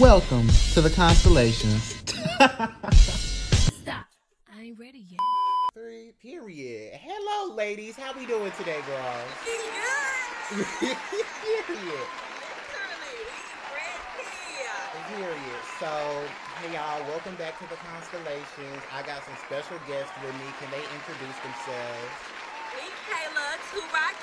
Welcome to the constellations. Stop. I ain't ready yet. Three, period. Hello, ladies. How we doing today, girls? period. Period. So, hey y'all, welcome back to the constellations. I got some special guests with me. Can they introduce themselves? Me, Kayla, two rock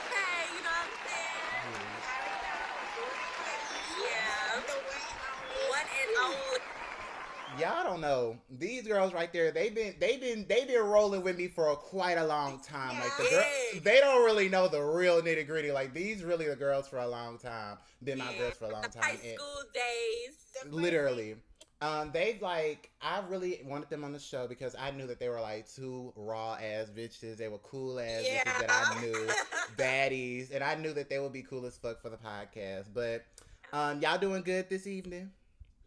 Y'all don't know these girls right there. They've been they've been they've been rolling with me for quite a long time. Like the girl, they don't really know the real nitty gritty. Like these really the girls for a long time. Been my Yeah, girls for a long time. High And- school days. literally um they like i really wanted them on the show because i knew that they were like two raw ass bitches they were cool ass Yeah. bitches that i knew baddies and i knew that they would be cool as fuck for the podcast but um y'all doing good this evening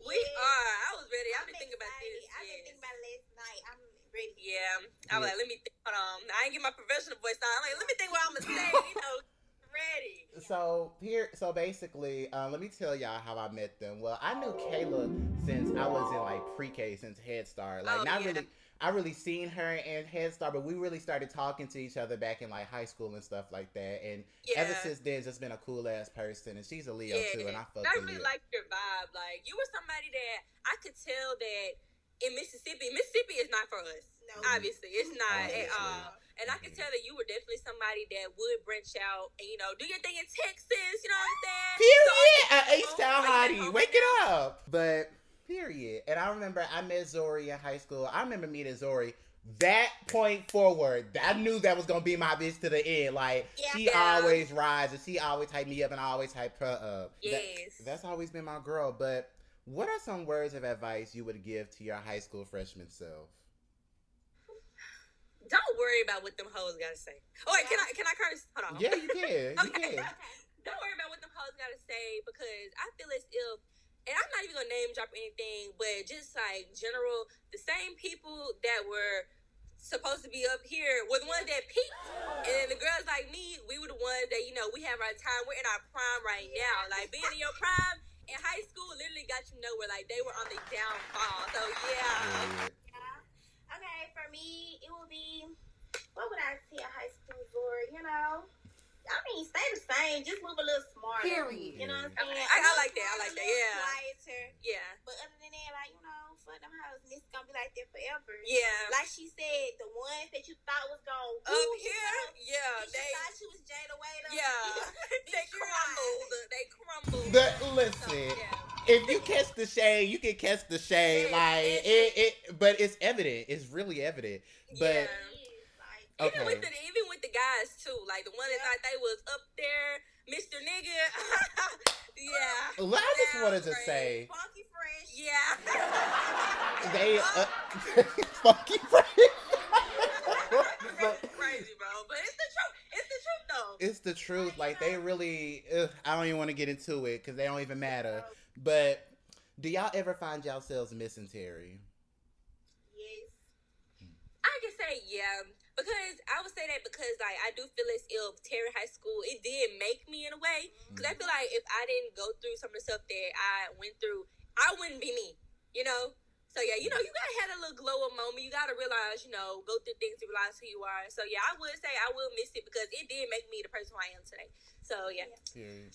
We are. I was ready. I've been thinking about this. I've been thinking about last night. I'm ready. Yeah. I was Yeah. like, let me think. Hold on. I ain't get my professional voice on. I'm like, let me think what I'm going to say. You know, ready. so here so basically um, let me tell y'all how i met them well i knew kayla since i was in like pre-k since head start like Oh, not yeah. really i really seen her in head start but we really started talking to each other back in like high school and stuff like that and Yeah. ever since then just been a cool ass person and she's a leo too and i fuck I really Leo. liked your vibe. Like you were somebody that I could tell that in Mississippi, Mississippi is not for us. No. Obviously, it's not at all. And I could Mhm. tell that you were definitely somebody that would branch out and you know do your thing in Texas. You know what I'm saying? Period. So, A H Town Are you at hottie. Wake it up. But period. And I remember I met Zori in high school. I remember meeting Zori. That point forward, I knew that was gonna be my bitch to the end. Like Yeah. she Yeah. always rises. She always hype me up, and I always hype her up. That- Yes. that's always been my girl. But what are some words of advice you would give to your high school freshman self? Don't worry about what them hoes gotta say. Oh wait, can I can I curse? Hold on. Yeah, you can. You Okay. can. Don't worry about what them hoes gotta say because I feel as if, and I'm not even gonna name drop anything, but just like general, the same people that were supposed to be up here were the ones that peaked, and then the girls like me, we were the ones that you know we have our time. We're in our prime right now. Like being in your prime in high school literally got you nowhere. Like they were on the downfall. So yeah. Yeah. Okay, for me, it will be. What would I tell high school for? You know, I mean, stay the same. Just move a little smarter. Period. You know what I'm Okay, saying? I, little like that, I like that, yeah. Quieter. Yeah. But other than that, like you know, fuck them hoes. and It's gonna be like that forever. Yeah. Like she said, the ones that you thought was gonna oh, Up woo, you here, know, yeah, they you thought she was Jada Waiter. Yeah, they Bitch, you're crumbled. They crumbled. The- So, listen. yeah. if you catch the shade, you can catch the shade. Yeah, Like it- it, it, but it's evident. It's really evident. But Yeah. Like, Even with the even with the guys too, like the one that Yeah. thought they was up there, Mr. Nigga. yeah. well, I just Sounds wanted to great. say funky fresh. Yeah. they uh, funky fresh. crazy, bro. But it's the truth. It's the truth though. it's the truth. Like they really. Ugh, I don't even want to get into it because they don't even matter. But do y'all ever find yourselves missing Terry? Yes. I can say yeah. Because I would say that because like I do feel as if Terry High School it did make me in a way. Mm-hmm. Because I feel like if I didn't go through some of the stuff that I went through, I wouldn't be me. You know. So yeah, you know, you gotta have a little glow up moment. You gotta realize, you know, go through things to realize who you are. So yeah, I would say I will miss it because it did make me the person who I am today. So yeah, Period.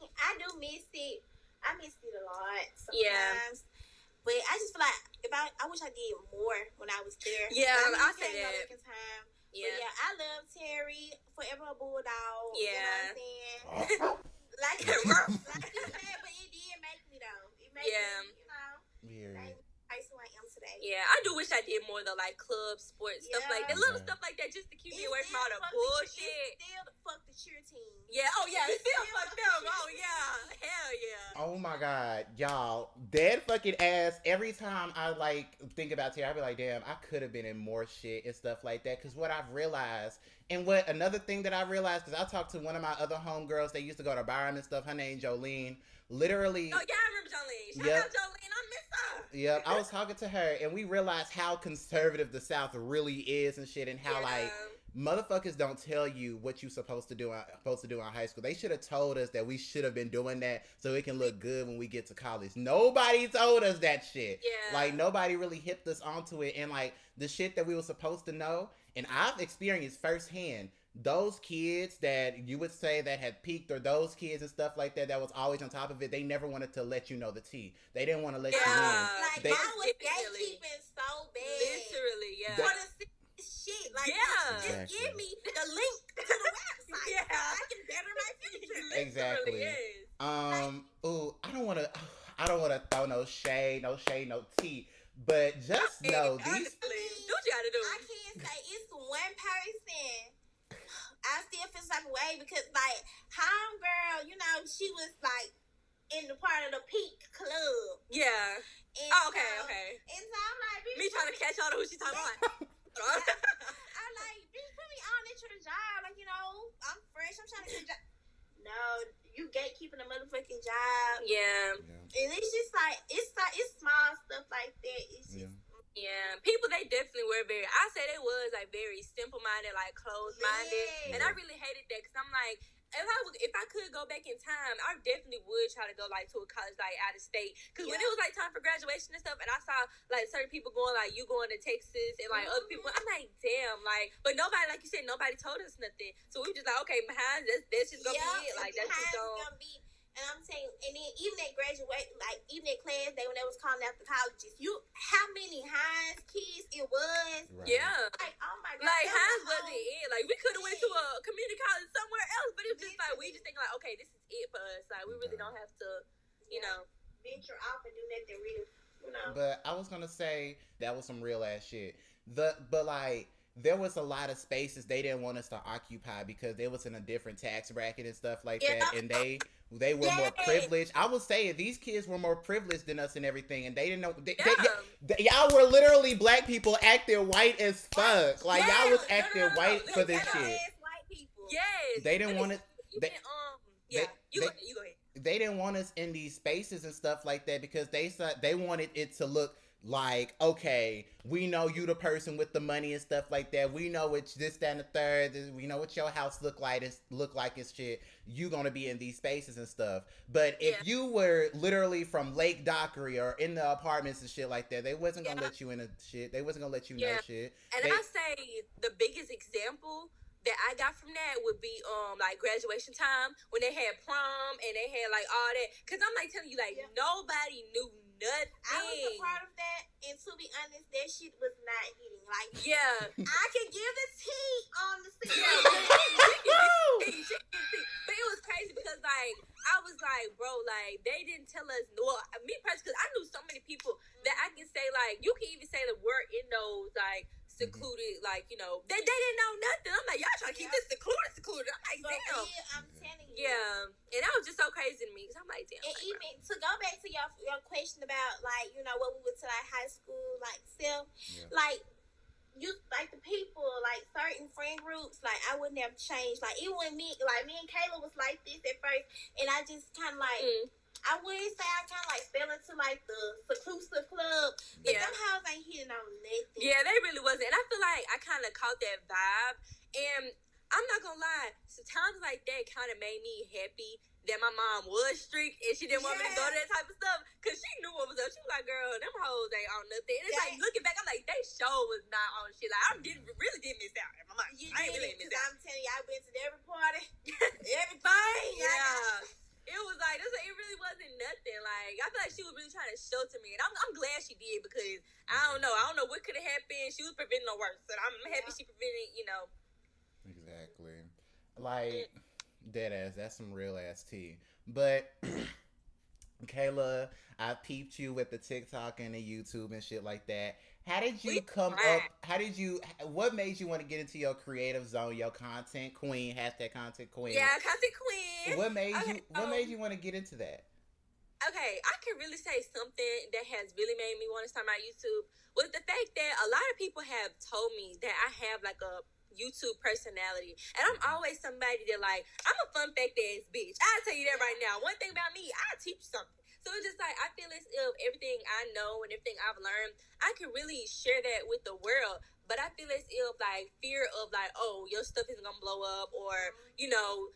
I do miss it. I miss it a lot sometimes. Yeah. But I just feel like if I, I wish I did more when I was there. Yeah, I mean, say can't go that. back in time. But yeah, yeah, I love Terry. Forever a bulldog. Yeah. You know what I'm saying? Like, like you said, but it did make me though. It made Yeah. me, you know, Period. like, ice who I am today. Yeah. I do wish I did more of the like club sports stuff like that, little Yeah. stuff like that, just to keep me It's away from all the still fuck the cheer- bullshit. Still the fuck the cheer team. Yeah. Oh yeah. It's still Still fuck up. the Oh yeah. Hell yeah. Oh my god, y'all, dead fucking ass. Every time I like think about Terry, I be like, damn, I could have been in more shit and stuff like that. Cause what I've realized, and what another thing that I realized, cause I talked to one of my other homegirls. They used to go to Byram and stuff. Her name Jolene. Literally, Oh yeah, I remember Jolene. Shout Yep. out Jolene. I miss her. Yep, I was talking to her, and we realized how conservative the South really is and shit, and how Yeah. like motherfuckers don't tell you what you supposed to do uh, supposed to do in high school. They should have told us that we should have been doing that so it can look good when we get to college. Nobody told us that shit. Yeah. Like nobody really hipped us onto it and like the shit that we were supposed to know. And I've experienced firsthand those kids that you would say that had peaked or those kids and stuff like that that was always on top of it, they never wanted to let you know the tea. They didn't want to let you in. Yeah. Like They- I was Literally. gatekeeping so bad. Literally, yeah. That- Want to see this shit? Like, Yeah. just Exactly. give me the link to the website. Yeah. so I can better my future. Exactly. is. Um, ooh, I don't want to, I don't want to throw no shade, no shade, no tea. But just know Hey, these. honestly, do what you gotta do. I can't say it's one person. I still feel some type of way because, like, homegirl, you know, she was like in the part of the peak club. Yeah. And Oh, okay, so- okay. And so I'm like, bitch, Me trying to catch on to who she talking about. I'm like, bitch, put me on at your job. Like, you know, I'm fresh. I'm trying to get a job. No, you gatekeeping a motherfucking job. yeah. And it's just like it's like it's small stuff like that. It's just Yeah. Yeah, people they definitely were very. I say they was like very simple minded, like closed minded, Yeah. and I really hated that because I'm like, if I would, if I could go back in time, I definitely would try to go like to a college like out of state. Because when it was like time for graduation and stuff, and I saw like certain people going like you going to Texas and like other people, I'm like, damn, like, but nobody, like you said, nobody told us nothing. So we were just like, okay, behind this, that's just gonna be it. Like that's just gonna. gonna be. And I'm saying, and then even at graduate, like even at class day when they was calling out the colleges, you how many Hinds kids it was? Right. Yeah. Like oh my god, Like that Hinds was wasn't it. Like we could have went to a community college somewhere else, but it was just like we just think like, okay, this is it for us. Like we really don't have to, you know. venture off and do nothing real, you know. But I was gonna say that was some real ass shit. The but like there was a lot of spaces they didn't want us to occupy because they was in a different tax bracket and stuff like Yeah. that, and they they were more privileged. I would say these kids were more privileged than us and everything, and they didn't know. They, Yeah. they- they- y'all were literally black people acting white as fuck. Like y'all was Yes. No, no, acting no, no. white for this shit. Ass white people. Yes. They didn't want it. they- um. Yeah. you go. You go ahead. they didn't want us in these spaces and stuff like that because they said they wanted it to look like okay we know you the person with the money and stuff like that we know it's this that and the third we know what your house look like it's look like it's shit you gonna be in these spaces and stuff but if Yeah. you were literally from lake dockery or in the apartments and shit like that they wasn't gonna Yeah. let you in the shit they wasn't gonna let you know shit And They- I say the biggest example that I got from that would be um like graduation time when they had prom and they had like all that. Cause I'm like telling you, like Yeah. nobody knew nothing. I was a part of that, and to be honest, that shit was not hitting. Like yeah. I can give the tea on the scene. but it was crazy because like I was like, bro, like they didn't tell us. Well, me personally, because I knew so many people that I can say like you can even say that we're in those like secluded, like you know they, they didn't know nothing. I'm like, y'all trying to keep Yeah. this secluded, secluded. I'm like, But damn. real, I'm telling you. Yeah, and that was just so crazy to me because I'm like, damn. And like, bro. even to go back to your your question about like you know what we went to like high school like self Yeah. like you like the people like certain friend groups like I wouldn't have changed like even when me like me and Kayla was like this at first and I just kind of like Mm, I wouldn't say I kind of like fell into like the seclusive club but Yeah. them hoes ain't hitting on nothing yeah, they really wasn't, and I feel like I kind of caught that vibe, and I'm not gonna lie, so times like that kind of made me happy that my mom was strict and she didn't want me to go to that type of stuff because she knew what was up. She was like, "Girl, them hoes ain't on nothing." And it's Yeah. like looking back, I'm like, they show was not on shit. Like I didn't really did miss out. My mind. you I ain't did really miss out. I'm telling you I went to every party everything Yeah. It was like this. It really wasn't nothing. Like I feel like she was really trying to shelter me, and I'm, I'm glad she did because I don't know. I don't know what could have happened. She was preventing the worst, and I'm happy Yeah. she prevented. You know. Exactly. Like dead ass. That's some real ass tea. But Kayla, I peeped you with the TikTok and the YouTube and shit like that. How did you come up? How did you? What made you want to get into your creative zone, your content queen, hashtag content queen? Yeah, content queen. What made you? Okay, What made um, you want to get into that? okay, I can really say something that has really made me want to start my YouTube was the fact that a lot of people have told me that I have like a YouTube personality. And I'm always somebody that like, I'm a fun fact ass bitch. I'll tell you that right now. One thing about me, I teach something. So it's just like I feel as if everything I know and everything I've learned, I can really share that with the world. But I feel as if like fear of like, oh, your stuff isn't gonna blow up, or mm-hmm. you know,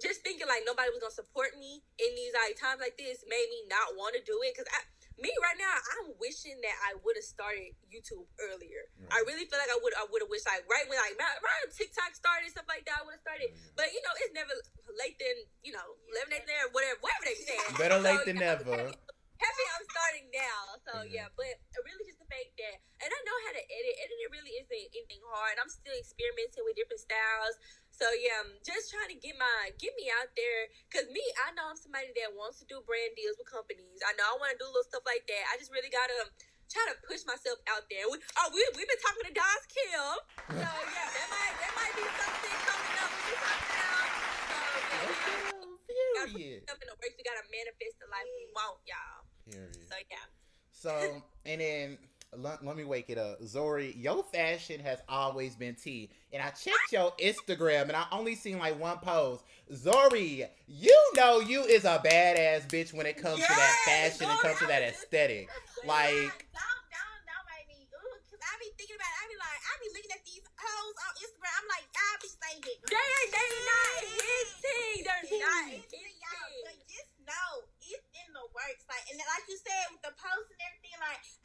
just thinking like nobody was gonna support me in these like times like this made me not want to do it because I me right now, I'm wishing that I would have started YouTube earlier. Right. I really feel like I would I would have wished like right when like right TikTok started stuff like that I would have started. Mm-hmm. But you know, it's never late than you know eleven days there whatever whatever they say. Better so, late than never. Happy, I'm starting now. So mm-hmm. yeah, but really just the fact that and I know how to edit. Editing really isn't anything hard. I'm still experimenting with different styles. So yeah, I'm just trying to get my get me out there. Cause me, I know I'm somebody that wants to do brand deals with companies. I know I want to do little stuff like that. I just really gotta um, try to push myself out there. We, oh, we we've been talking to Daz Kim. So yeah, that might that might be something coming up. We talking about. So yeah, Period. Stuff in the works. We gotta manifest the life we want, y'all. Period. So yeah. So and then let, let, me wake it up. Zori, your fashion has always been tea. And I checked your Instagram and I only seen like one post. Zori, you know you is a badass bitch when it comes yes, to that fashion and comes to that aesthetic. Like don't, don't, don't make me cause I be thinking about it. I be like, I be looking at these hoes on Instagram. I'm like, I be saying it. They ain't they not hitting. They're not hitting. But just know it's in the works. Like and like you said with the post like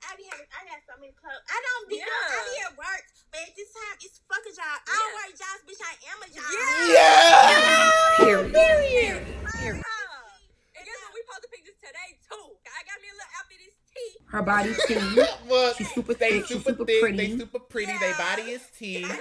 I be having I have so many clothes. I don't be yeah. I be at work, but at this time it's fuck a job. Yeah. I don't work jobs, bitch. I am a job. Yeah. yeah. Period. Period. Period. And guess what? We supposed to pick this today too. I got me a little outfit. It's tea. Her body's tea. well, she's super thick. She's super, super thick. Pretty. They super pretty. Yeah. Their body is tea. Yeah.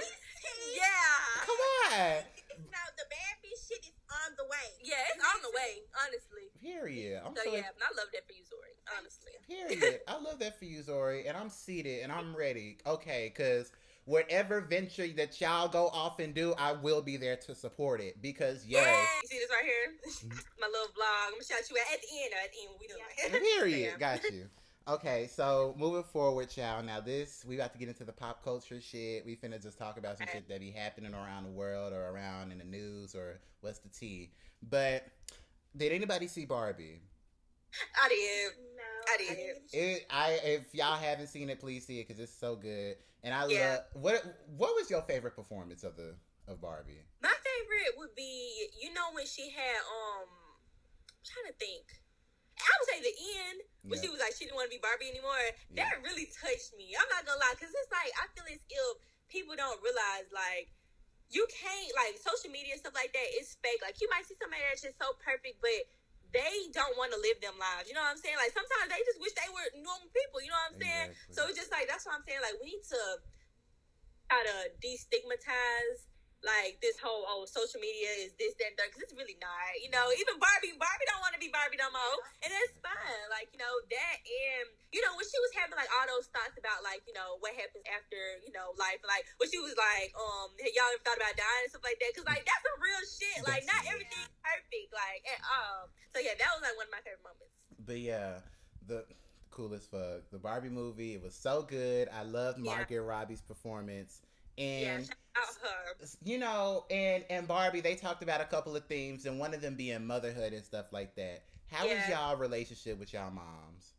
Come on. No, the bad bitch shit is on the way. Yeah, it's on the way. Honestly. Period. I'm so, so yeah, I love that for you, Zori. Honestly. Period. I love that for you, Zori, and I'm seated and I'm ready. Okay, because whatever venture that y'all go off and do, I will be there to support it. Because yes, you see this right here, mm-hmm. my little vlog. I'm gonna shout you at, at the end. At the end, we doing. Yeah. Period. Got you. Okay, so moving forward, y'all. Now this we about to get into the pop culture shit. We finna just talk about some shit that be happening around the world or around in the news or what's the tea. But did anybody see Barbie? I did. No, I did. It, I if y'all haven't seen it, please see it because it's so good. And I yeah. love what what was your favorite performance of the of Barbie? My favorite would be you know when she had um I'm trying to think. I would say the end when yeah. she was like she didn't want to be Barbie anymore. Yeah. That really touched me. I'm not gonna lie because it's like I feel as if people don't realize like you can't like social media and stuff like that is fake. Like you might see somebody that's just so perfect, but they don't want to live them lives. You know what I'm saying? Like sometimes they just wish they were normal people. You know what I'm saying? Exactly. So it's just like that's what I'm saying. Like we need to try to destigmatize like this whole oh social media is this that and that because it's really not you know even barbie barbie don't want to be barbie no more and that's fine like you know that and you know when she was having like all those thoughts about like you know what happens after you know life like when she was like um y'all ever thought about dying and stuff like that because like that's some real shit like not everything's perfect like at all. So yeah that was like one of my favorite moments. But yeah the coolest fuck the barbie movie it was so good i loved margaret yeah. robbie's performance and yeah, you know, and and Barbie, they talked about a couple of themes, and one of them being motherhood and stuff like that. How yeah. is y'all relationship with y'all moms?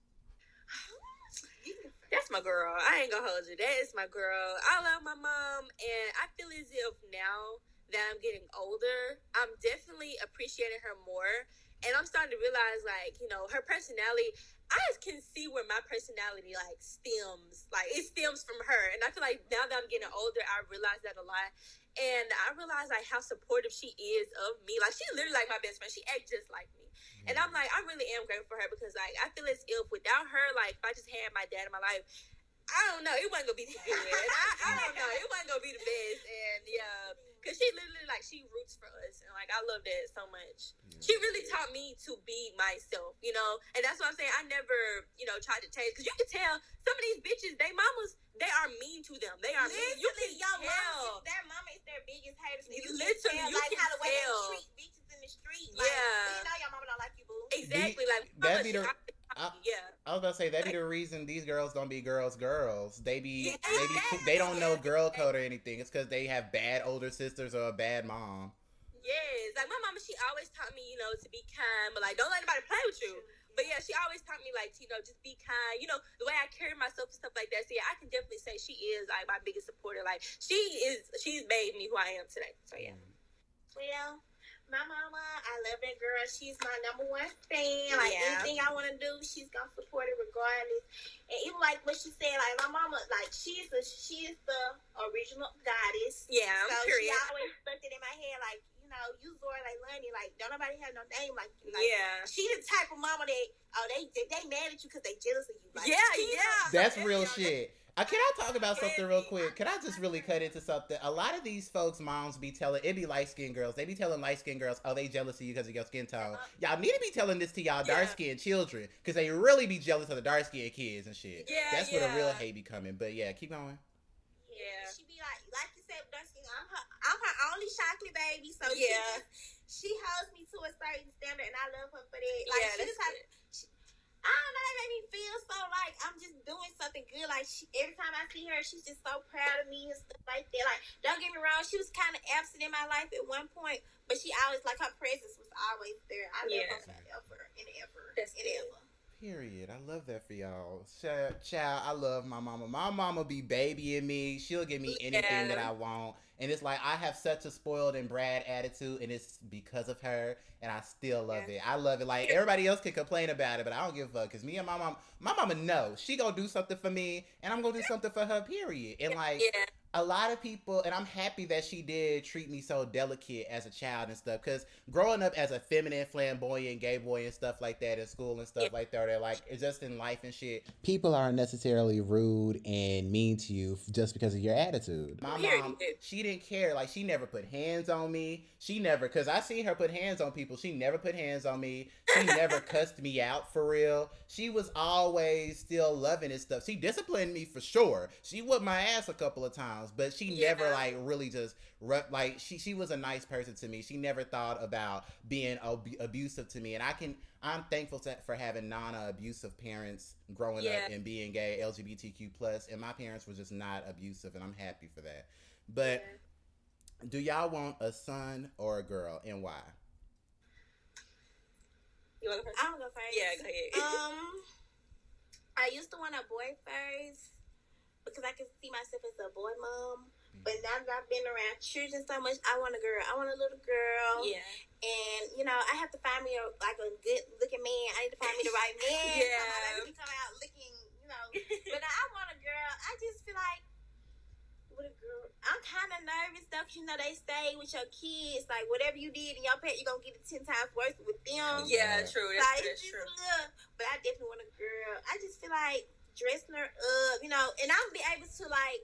That's my girl. I ain't gonna hold you. That is my girl. I love my mom, and I feel as if now that I'm getting older, I'm definitely appreciating her more. And I'm starting to realize, like, you know, her personality. I can see where my personality like stems, like it stems from her. And I feel like now that I'm getting older, I realize that a lot. And I realize like how supportive she is of me. Like she's literally like my best friend. She acts just like me. Mm-hmm. And I'm like, I really am grateful for her because like I feel as if without her, like if I just had my dad in my life, I don't know, it wasn't gonna be the good. I, I don't know, it wasn't gonna be the best. And yeah Cause she literally like she roots for us, and like I love that so much. Yeah. She really taught me to be myself, you know, and that's what I'm saying. I never, you know, tried to change because you can tell some of these bitches, they mamas, they are mean to them. They are literally, mean. You can your tell. Mama, their mama is their biggest haters. You literally, tell, you like can how the way tell. they treat bitches in the street. Like, yeah, you know your mama don't like you, boo. Exactly, the, like that be the. I, yeah. I was gonna say that'd be the reason these girls don't be girls girls. They be they be they don't know girl code or anything. It's because they have bad older sisters or a bad mom. Yes, like my mama, she always taught me, you know, to be kind, but like don't let anybody play with you. But yeah, she always taught me like, you know, just be kind. You know, the way I carry myself and stuff like that. So yeah, I can definitely say she is like my biggest supporter. Like she is, she's made me who I am today. So yeah. Mm. Well, my mama, I love that girl. She's my number one fan. Like yeah. anything I want to do, she's gonna support it regardless. And even like what she said, like my mama, like she's the she is the original goddess. Yeah, so period. she always stuck it in my head, like you know, you Zora like Lundy, like don't nobody have no name like you. Like, yeah, she the type of mama that oh they they, they mad at you because they jealous of you. Like, yeah, yeah, that's real shit. Uh, can I talk about something real quick? Can I just really cut into something? A lot of these folks' moms be telling it be light skinned girls. They be telling light skinned girls, "Oh, they jealous of you because of your skin tone." Y'all need to be telling this to y'all dark skinned children because they really be jealous of the dark skinned kids and shit. Yeah, that's yeah. where the real hate be coming. But yeah, keep going. Yeah, she be like, like you said, dark skin. I'm her, I'm her only chocolate baby, so yeah, she, she holds me to a certain standard, and I love her for that. Like yeah, she just have, I don't know. That made me feel so like I'm just doing something good. Like she, every time I see her, she's just so proud of me and stuff like that. Like don't get me wrong, she was kind of absent in my life at one point, but she always like her presence was always there. I love her forever and ever That's and good. ever. Period. I love that for y'all. Child, I love my mama. My mama be babying me. She'll give me anything that I want. And it's like I have such a spoiled and Brad attitude, and it's because of her, and I still love Yeah. it. I love it. Like everybody else can complain about it, but I don't give a fuck. Cause me and my mom, my mama knows she gonna do something for me, and I'm gonna do something for her. Period. And like Yeah, a lot of people, and I'm happy that she did treat me so delicate as a child and stuff. Because growing up as a feminine, flamboyant, gay boy and stuff like that in school and stuff like that, they're like just in life and shit. People aren't necessarily rude and mean to you just because of your attitude. My mom, she didn't care. Like she never put hands on me. She never, cause I seen her put hands on people. She never put hands on me. She never cussed me out for real. She was always still loving and stuff. She disciplined me for sure. She whipped my ass a couple of times, but she Yeah. never like really just ru- like she she was a nice person to me. She never thought about being ab- abusive to me, and I can I'm thankful to, for having non-abusive parents growing Yeah. up and being gay, LGBTQ plus, and my parents were just not abusive, and I'm happy for that. But do y'all want a son or a girl, and why? you want to first? I'm gonna go first. Yeah, go ahead. Um, I used to want a boy first because I can see myself as a boy mom. But now that I've been around children so much, I want a girl. I want a little girl. yeah, And you know, I have to find me a, like a good looking man. I need to find me the right man. Yeah. My baby can come out looking, you know. but I want a girl. I just feel like with a girl, I'm kind of nervous though. 'cause you know, they stay with your kids. Like whatever you did in your pet, you're gonna get it ten times worse with them. yeah, true. Like That's, it's that's true. little, uh, but I definitely want a girl. I just feel like dressing her up, you know, and I'll be able to like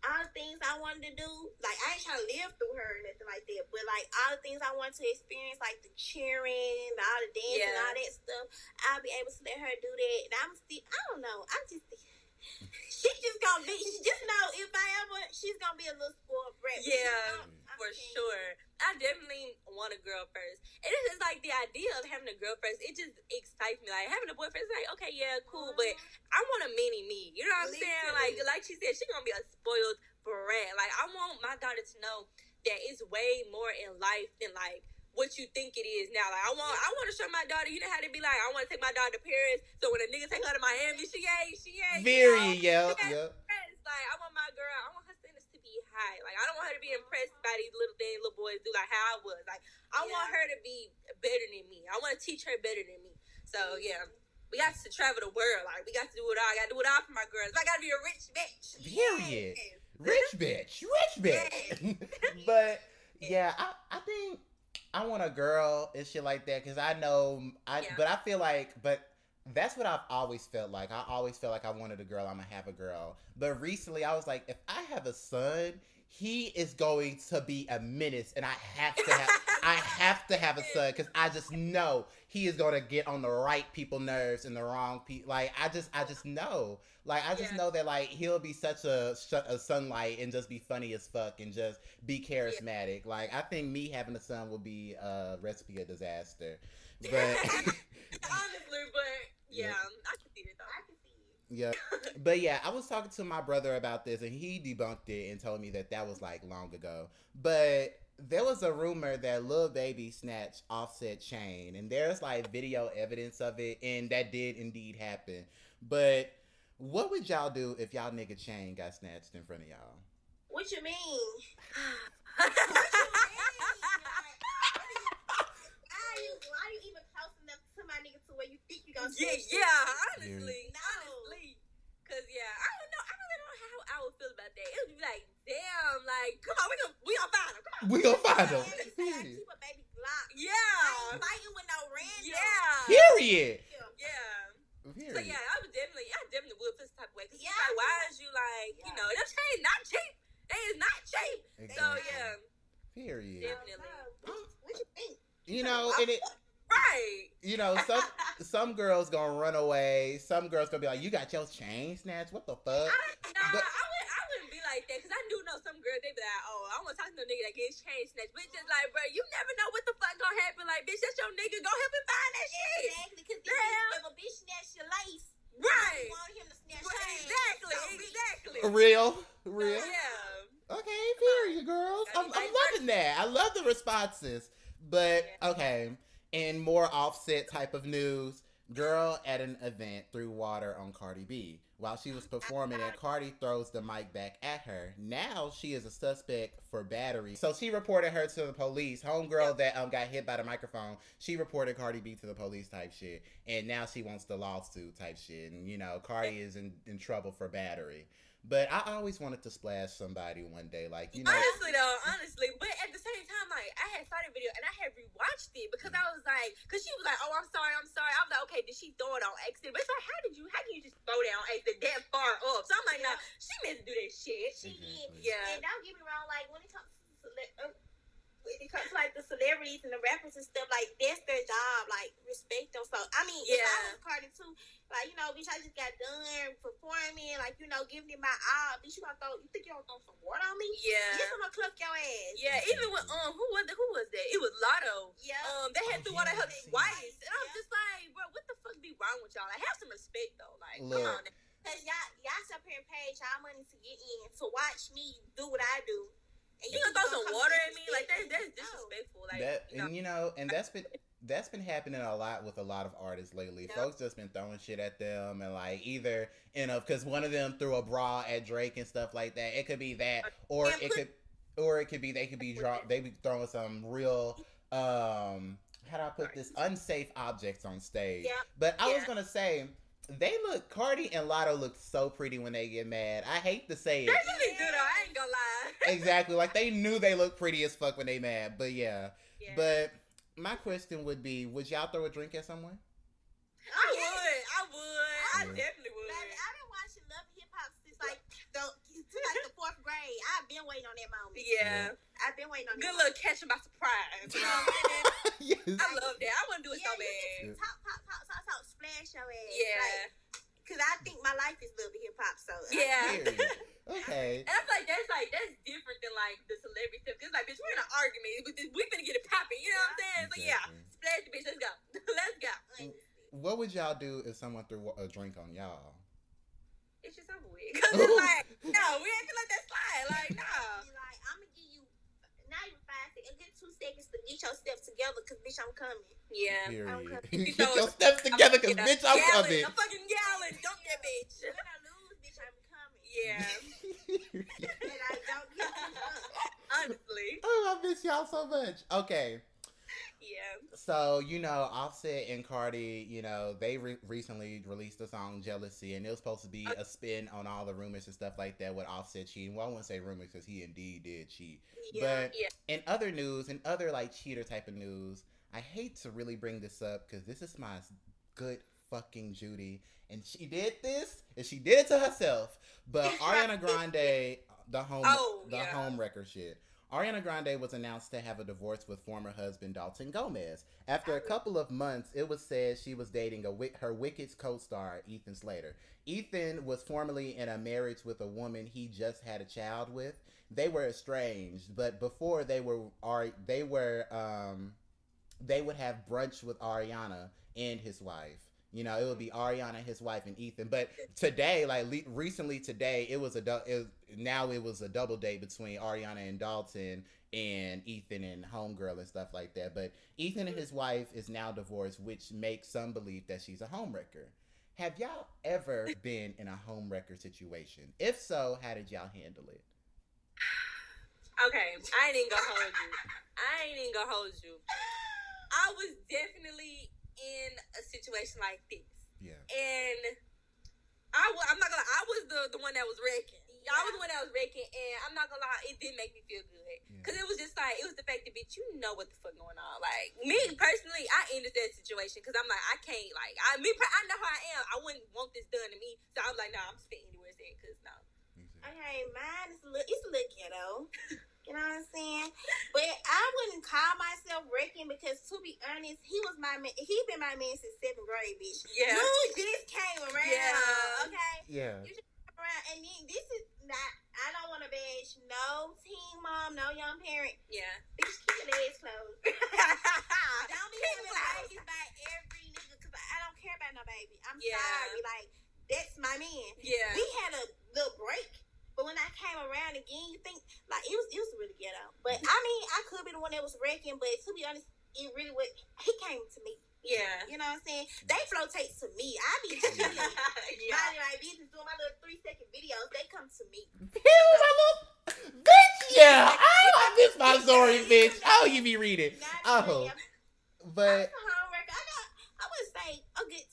all the things I wanted to do. Like I ain't trying to live through her or nothing like that, but like all the things I want to experience, like the cheering, the, all the dancing, Yeah. all that stuff. I'll be able to let her do that, and I'm still. I don't know. I'm just. She's just gonna be. She just know if I ever, she's gonna be a little spoiled brat. Yeah, for sure. I definitely want a girl first. And it's just like the idea of having a girl first, it just excites me. Like having a boyfriend it's like, okay, yeah, cool, but uh-huh. I want a mini me. You know what I'm saying? Like like she said, she's gonna be a spoiled brat. Like I want my daughter to know that it's way more in life than like what you think it is now. Like I want I want to show my daughter, you know how to be like, I want to take my daughter to Paris. So when a nigga take her to Miami, she ain't, she ain't. you Very, know, yep. Like I want my girl, I want her standards to be high. Like I don't want her to be impressed by these little things little boys do, like how I was. Like I want her to be better than me. I want to teach her better than me. So yeah. We got to travel the world. Like we got to do it all. I got to do it all for my girls. I got to be a rich bitch. Period. Yes. Rich bitch, rich bitch. but yeah, I, I think I want a girl and shit like that because I know I. Yeah. But I feel like, but that's what I've always felt like. I always felt like I wanted a girl. I'm gonna have a girl. But recently, I was like, if I have a son, he is going to be a menace, and I have to have. I have to have a son because I just know he is going to get on the right people nerves and the wrong people. Like I just, I just know. Like I just Yeah. know that like he'll be such a, sh- a sunlight and just be funny as fuck and just be charismatic. Like I think me having a son will be a recipe of disaster. But Honestly, but yeah, Yeah. I can see it though. I can see it. yeah, but yeah, I was talking to my brother about this and he debunked it and told me that that was like long ago. But there was a rumor that Lil Baby snatched Offset chain, and there's like video evidence of it, and that did indeed happen. But what would y'all do if y'all nigga chain got snatched in front of y'all? What you mean? what you mean? Why are you why are you even close enough to my nigga to where you think you gonna yeah, yeah, honestly, No. honestly, cause yeah, I don't know, I really don't know how I would feel about that. It would be like, damn, like, come on, we gonna we gonna find him, come on, We gonna find him. you keep a baby Glock. Yeah, fighting with no random. yeah, Period. yeah. Period. So yeah, I would definitely, I definitely would feel some type of way. Cause Yeah. like, why is you like, you Yeah. know, them chains not cheap. They is not cheap. So yeah, Period. Definitely. What, what you think? You know, and it. Right. You know, some some girls gonna run away. Some girls gonna be like, "You got your chain snatched? What the fuck?" I, nah, But- I would, I wouldn't be like that because I do know some girls they be like, oh, I want to talk to no nigga that gets chain snatched, but it's just like, bro, you never know what the fuck gonna happen. Like, bitch, that's your nigga. Go help him find that shit. Exactly, because Yeah. if a bitch snatch your lace, Right. you want him to snatch Right, your Exactly. So, Exactly. Real, real. Yeah. Okay, period, girls. I'm, I'm loving that. I love the responses. But okay, in more offset type of news, girl at an event threw water on Cardi B while she was performing, and Cardi throws the mic back at her. Now she is a suspect for battery. So she reported her to the police. Homegirl that um got hit by the microphone, she reported Cardi B to the police type shit, and now she wants the lawsuit type shit. And you know, Cardi is in, in trouble for battery. But I always wanted to splash somebody one day, like you know. Honestly though, honestly, but at the same time, like I had saw the video and I had rewatched it because I was like, because she was like, "Oh, I'm sorry, I'm sorry." I was like, "Okay, did she throw it on accident?" But it's like, how did you? How can you just throw that on accident that far up? So I'm like, no, she meant to do that shit. She did. Yeah. And don't get me wrong, like when it comes to um, cele- it comes like the celebrities and the rappers and stuff, like that's their job. Like respect them. So I mean, if I Yeah. was Cardi too, like you know, bitch, I just got done performing, like you know, giving it my all. Bitch, you gonna throw? You think you gonna throw some water on me? Yeah. Yes, I'm gonna cluck your ass. Yeah, even with um, who was it? Who was that? It was Latto. Yeah. Um, they had to water her yeah. twice, and I was Yeah. just like, bro, what the fuck be wrong with y'all? Like, have some respect though. Like, Look. come on. now. Cause y'all, y'all sit up here and pay y'all money to get in to watch me do what I do. And You gonna throw some water at me? Like that's that's disrespectful. Like, that you know. and you know, and that's been that's been happening a lot with a lot of artists lately. Yep. Folks just been throwing shit at them and like either you know because one of them threw a bra at Drake and stuff like that. It could be that, or And it put- could, or it could be they could be draw they be throwing some real um how do I put this unsafe objects on stage. Yeah. But I was gonna say. They look Cardi and Latto look so pretty when they get mad. I hate to say it. They really do though. I ain't gonna lie. exactly. Like they knew they look pretty as fuck when they mad. But yeah. Yeah. But my question would be, would y'all throw a drink at someone? I would. I would. I definitely would. Baby, I've been watching Love and Hip Hop since like the since like the. I've been waiting on that moment. Yeah. I've been waiting on that. Good that. little catch 'em by surprise. You know what I'm saying? yes. I love that. I wouldn't do it yeah, so you bad. can talk, talk, talk, talk, talk, splash your ass. Yeah. Like, Cause I think my life is Love and Hip Hop, so Yeah. Period. Okay. And I feel like that's like that's different than like the celebrity stuff. Cause like, bitch, we're in an argument. We we finna get it popping. You know what I'm saying? So yeah, splash the bitch. Let's go. Let's go. What would y'all do if someone threw a drink on y'all? It's just over with. Cause it's oh. like, no, we ain't gonna let that slide. Like, no. Like I'm gonna give you not even five seconds, a good two seconds to get your steps together, cause bitch, I'm coming. Yeah. Period. Okay. Get your steps together, cause Yeah. bitch, I'm Yelling. coming. I'm fucking yelling. Dump that bitch. When I lose, bitch, I'm coming. Yeah. And I don't give a fuck. Honestly. oh, I miss y'all so much. Okay. Yeah. So you know, Offset and Cardi, you know, they re- recently released the song "Jealousy," and it was supposed to be uh, a spin on all the rumors and stuff like that with Offset cheating. Well, I wouldn't say rumors because he indeed did cheat. Yeah. But Yeah. in other news, in other like cheater type of news, I hate to really bring this up because this is my good fucking Judy, and she did this, and she did it to herself. But Ariana Grande, the home, Oh, the yeah. home wrecker shit. Ariana Grande was announced to have a divorce with former husband Dalton Gomez. After a couple of months, it was said she was dating a her Wicked co-star Ethan Slater. Ethan was formerly in a marriage with a woman he just had a child with. They were estranged, but before they were they were um, they would have brunch with Ariana and his wife. You know, it would be Ariana, his wife, and Ethan. But today, like le- recently today, it was a du- it was, now it was a double date between Ariana and Dalton and Ethan and Homegirl and stuff like that. But Ethan and his wife is now divorced, which makes some believe that she's a homewrecker. Have y'all ever been in a homewrecker situation? If so, how did y'all handle it? Okay, I ain't gonna hold you. I ain't even gonna hold you. I was definitely in a situation like this. Yeah. And I w- I'm not gonna lie, I was the, the one that was wrecking. I was the one that was wrecking, and I'm not gonna lie, it didn't make me feel good. Because it was just like, it was the fact that, bitch, you know what the fuck going on. Like, me personally, I ended that situation because I'm like, I can't, like, I me, I know how I am. I wouldn't want this done to me. So I'm like, nah, I'm just anywhere it's at, because no. Okay, mine is a little, it's a little ghetto. You know what I'm saying? But I wouldn't call myself wrecking because, to be honest, he was my man. He been my man since seventh grade, bitch. Yeah. You just came around. Yeah. Okay. Yeah. You just came around, and then this is not. I don't want to bash no teen mom, no young parent. Yeah. Bitch, keep your legs closed. don't be having babies by every nigga because I don't care about no baby. I'm Yeah. sorry. Like that's my man. Yeah. We had a little break. But when I came around again, you think like it was it was really ghetto. But I mean, I could be the one that was wrecking, but to be honest, it really was. He came to me. Yeah. You know what I'm saying? They flotate to me. I be chilling, yeah. minding my business, doing my little three second videos. They come to me. bitch, yeah. Oh, this my story, bitch. Oh, you be reading. Not Oh, really. I'm but a homewrecker. I got. I would say a good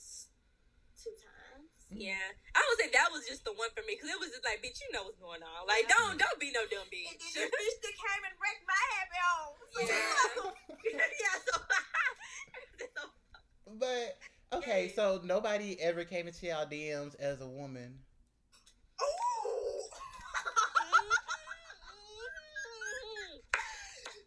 two times. Yeah, I would say that was just the one for me because it was just like, bitch, you know what's going on. Like, Yeah. don't don't be no dumb And then bitch. this bitch that came and wrecked my happy home. So, Yeah. yeah, so, so but okay, so nobody ever came into y'all DMs as a woman.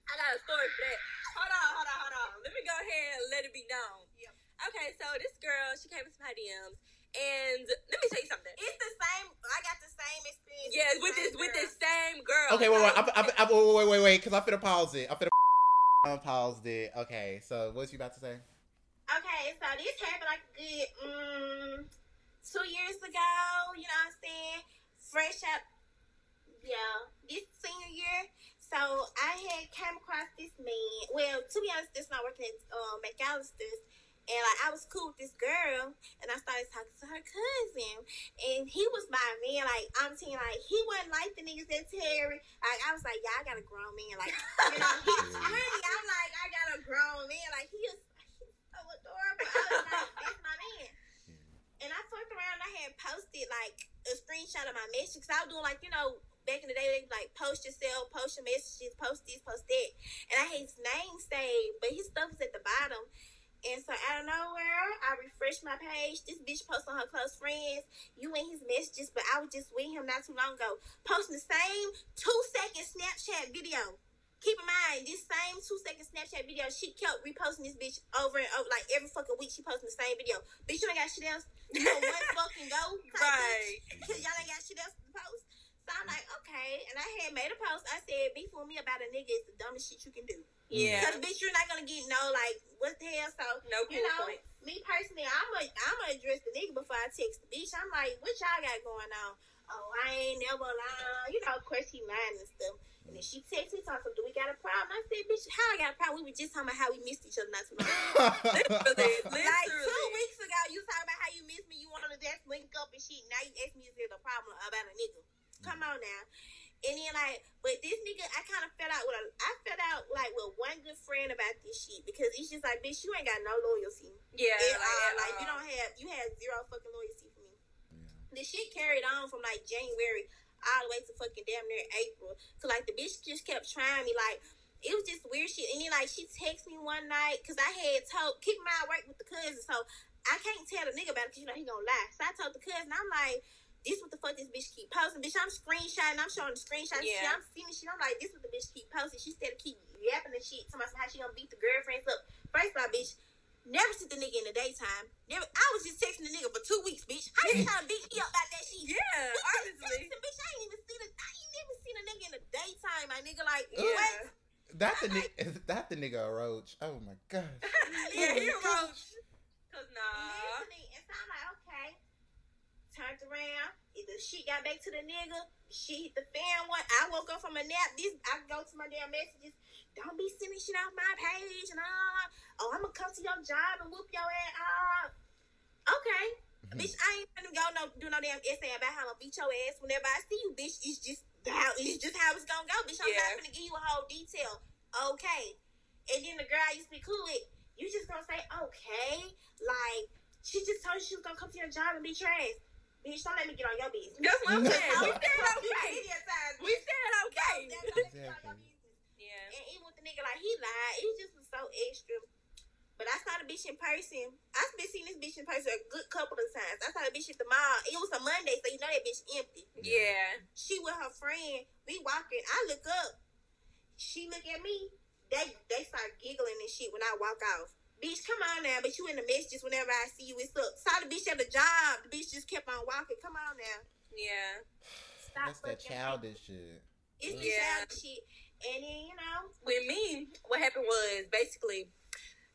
I got a story for that. Hold on, hold on, hold on. Let me go ahead and let it be known. Yep. Okay, so this girl, she came into my DMs, and let me tell you something. It's the same. I got the same experience. Yeah, with this with this same girl. Okay, wait, wait, So- I, I, I, wait, wait, wait, wait, because I'm finna pause it. I'm finna unpause it. Okay, so what's you about to say? Okay, so this happened like a good mm, two years ago. You know what I'm saying? Fresh up, yeah, this senior year. So I had came across this man. Well, to be honest, this not working at um, McAlister's. And like I was cool with this girl, and I started talking to her cousin, and he was my man. Like I'm saying, like he wasn't like the niggas that Terry. Like I was like, yeah, I got a grown man. Like you know, he's really. I'm like, I got a grown man. Like he is he's so adorable. I was like, that's my man. And I fucked around. and I had posted like a screenshot of my message. Cause I was doing like you know back in the day, they like post yourself, post your messages, post this, post that. And I had his name saved, but his stuff was at the bottom. And so out of nowhere, I refreshed my page. This bitch posts on her close friends. You in his messages, but I was just with him not too long ago, posting the same two second Snapchat video. Keep in mind, this same two second Snapchat video, she kept reposting this bitch over and over. Like every fucking week, she posting the same video. Bitch, you ain't got shit else. You know, one fucking go. Right. Cause y'all ain't got shit else to post. So I'm like, okay. And I had made a post. I said, beef with me about a nigga is the dumbest shit you can do. Yeah. Cause bitch, you're not gonna get no like what the hell. So No you know, point. me personally, I'm a I'm gonna address the nigga before I text the bitch. I'm like, what y'all got going on? Oh, I ain't never lying. You know, of course he lying and stuff. And then she texts me talking, do we got a problem? I said, bitch, how I got a problem? We were just talking about how we missed each other not too long ago. Literally, Like two weeks ago, you talking about how you missed me, you wanted to just link up and shit. Now you ask me is there a problem about a nigga? Come on now. And then like, but this nigga, I kind of fell out with a, I fell out like with one good friend about this shit because it's just like, bitch, you ain't got no loyalty. Yeah, At like, all. at like you don't have, you have zero fucking loyalty for me. Yeah. The shit carried on from like January all the way to fucking damn near April. So like the bitch just kept trying me like. It was just weird shit. And then like she texted me one night because I had told keep my work with the cousin, so I can't tell the nigga about it because you know he gonna lie. So I told the cousin, I'm like, this what the fuck this bitch keep posting. Bitch, I'm screenshotting, I'm showing the screenshots. Yeah. Yeah. I'm seeing the shit. I'm like, this what the bitch keep posting. She said to keep yapping the shit. Talking about how she gonna beat the girlfriends up. First of all, bitch, never see the nigga in the daytime. Never I was just texting the nigga for two weeks, bitch. How you trying to beat me up about that shit? Yeah, Bitch, honestly. texting, bitch, I ain't even seen a I ain't never seen a nigga in the daytime, my nigga. Like, Ooh. what? that the nigga, that the nigga a roach. Oh my gosh. yeah, he Oh my wrote. Cause nah. Listening, She got back to the nigga. She hit the fan one. I woke up from a nap. This I go to my damn messages. Don't be sending shit off my page and all. Oh, I'm gonna come to your job and whoop your ass. Uh, okay. Mm-hmm. Bitch, I ain't gonna go no do no damn essay about how I'm gonna beat your ass whenever I see you, bitch. It's just how it's just how it's gonna go, bitch. I'm yeah. not gonna give you a whole detail. Okay. And then the girl I used to be cool with, you just gonna say, okay, like she just told you she was gonna come to your job and beat your ass. Bitch, don't let me get on your business. That's what I'm saying. we said okay. We said okay. Yeah. And even with the nigga, like he lied. It just was so extra. But I saw the bitch in person. I've been seeing this bitch in person a good couple of times. I saw the bitch at the mall. It was a Monday, so you know that bitch empty. Yeah. She with her friend. We walking. I look up. She look at me. They they start giggling and shit when I walk off. Bitch, come on now. But you in the messages whenever I see you. It's up. Saw the bitch at the job. The bitch just kept on walking. Come on now. Yeah. Stop That's that childish shit. It's the yeah. childish shit. And then, you know. With me, what happened was basically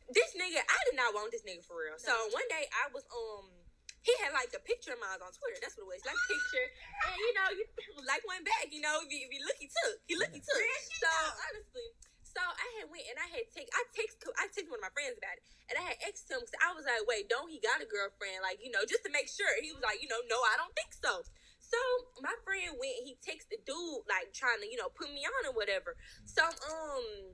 this nigga, I did not want this nigga for real. So one day I was um he had like a picture of mine on Twitter. That's what it was. Like picture. And you know, you like went back, you know, if you, if you look he took. He look he took. So honestly, so I had went and I had take I text I texted one of my friends about it. And I had asked him because I was like, wait, don't he got a girlfriend? Like, you know, just to make sure. He was like, you know, no, I don't think so. So my friend went, he texted the dude, like trying to, you know, put me on or whatever. So um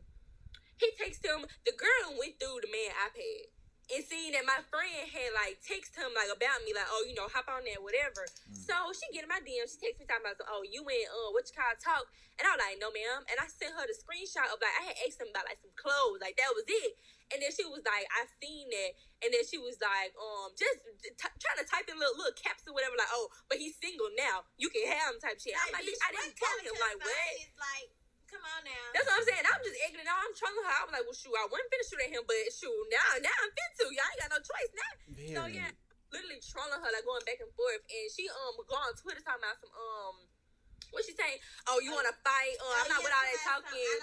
he texted him. The girl went through the man iPad and seeing that my friend had like text him like about me, like, oh, you know, hop on there, whatever. Mm. So she get in my DM, she texts me talking about, oh, you went, uh, what you call talk? And I was like, no, ma'am. And I sent her the screenshot of like I had asked him about like some clothes, like that was it. And then she was like, I seen that. And then she was like, um, just t- trying to type in little little caps or whatever, like, oh, but he's single now. You can have him type shit. I'm like, I didn't tell him like what. Like Come on now. That's what I'm saying. I'm just egging it on. I'm trolling her. I was like, well, shoot, I wasn't finna shoot at him, but shoot, now, now I'm fit to. Y'all ain't got no choice now. Very. So yeah, literally trolling her, like going back and forth, and she um would go on Twitter talking about some um. What she saying? Oh, you want to fight? Uh, I'm oh, not with all that talking.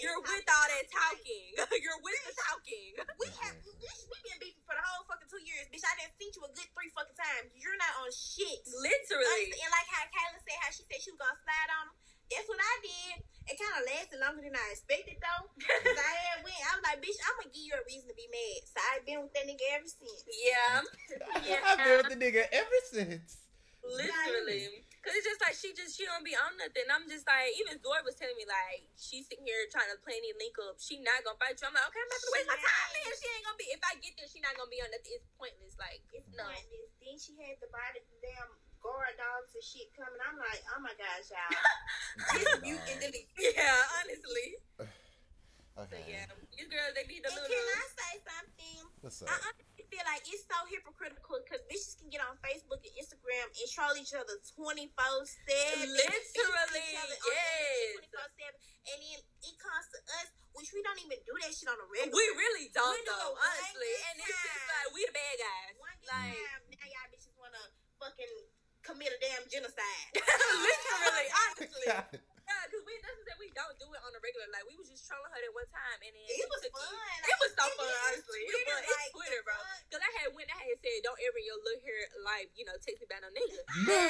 You're with all that talking. You're with the talking. We have we, we been beefing for the whole fucking two years, bitch. I didn't see you a good three fucking times. You're not on shit. Literally. And like how Kayla said, how she said she was gonna slide on him. That's what I did. It kind of lasted longer than I expected though. Cause I had went, I was like, bitch, I'm gonna give you a reason to be mad. So I've been with that nigga ever since. Yeah. yeah. I've been with the nigga ever since. Literally. Cause it's just like she just she don't be on nothing. I'm just like even Zoe was telling me like she's sitting here trying to plan any link up. She not gonna fight you. I'm like okay, I'm not gonna waste my time, man. She ain't gonna be. If I get there, she not gonna be on nothing. It's pointless. Like it's no. pointless. Then she had to buy the damn guard dogs and shit coming. I'm like, oh my gosh, y'all. you can delete. Yeah, honestly. Okay. So, yeah, these girls they need a and little. Can I say something? What's up? I honestly feel like it's so hypocritical because bitches can get on Facebook and Instagram and troll each other twenty four seven. Literally, yes. Twenty four seven, and then it comes to us, which we don't even do that shit on a regular. We really don't, though, honestly. And it's just like we the bad guys. One like time, now y'all bitches wanna fucking commit a damn genocide. Literally, honestly. yeah, because we that's what we don't do it on a regular. Like we was just trolling her that one time, and then it was fun. It, it was so fun, honestly. Twitter, it was, like, Twitter, bro. Because I had went, I had said, "Don't ever your look here life, you know, text me about no nigga."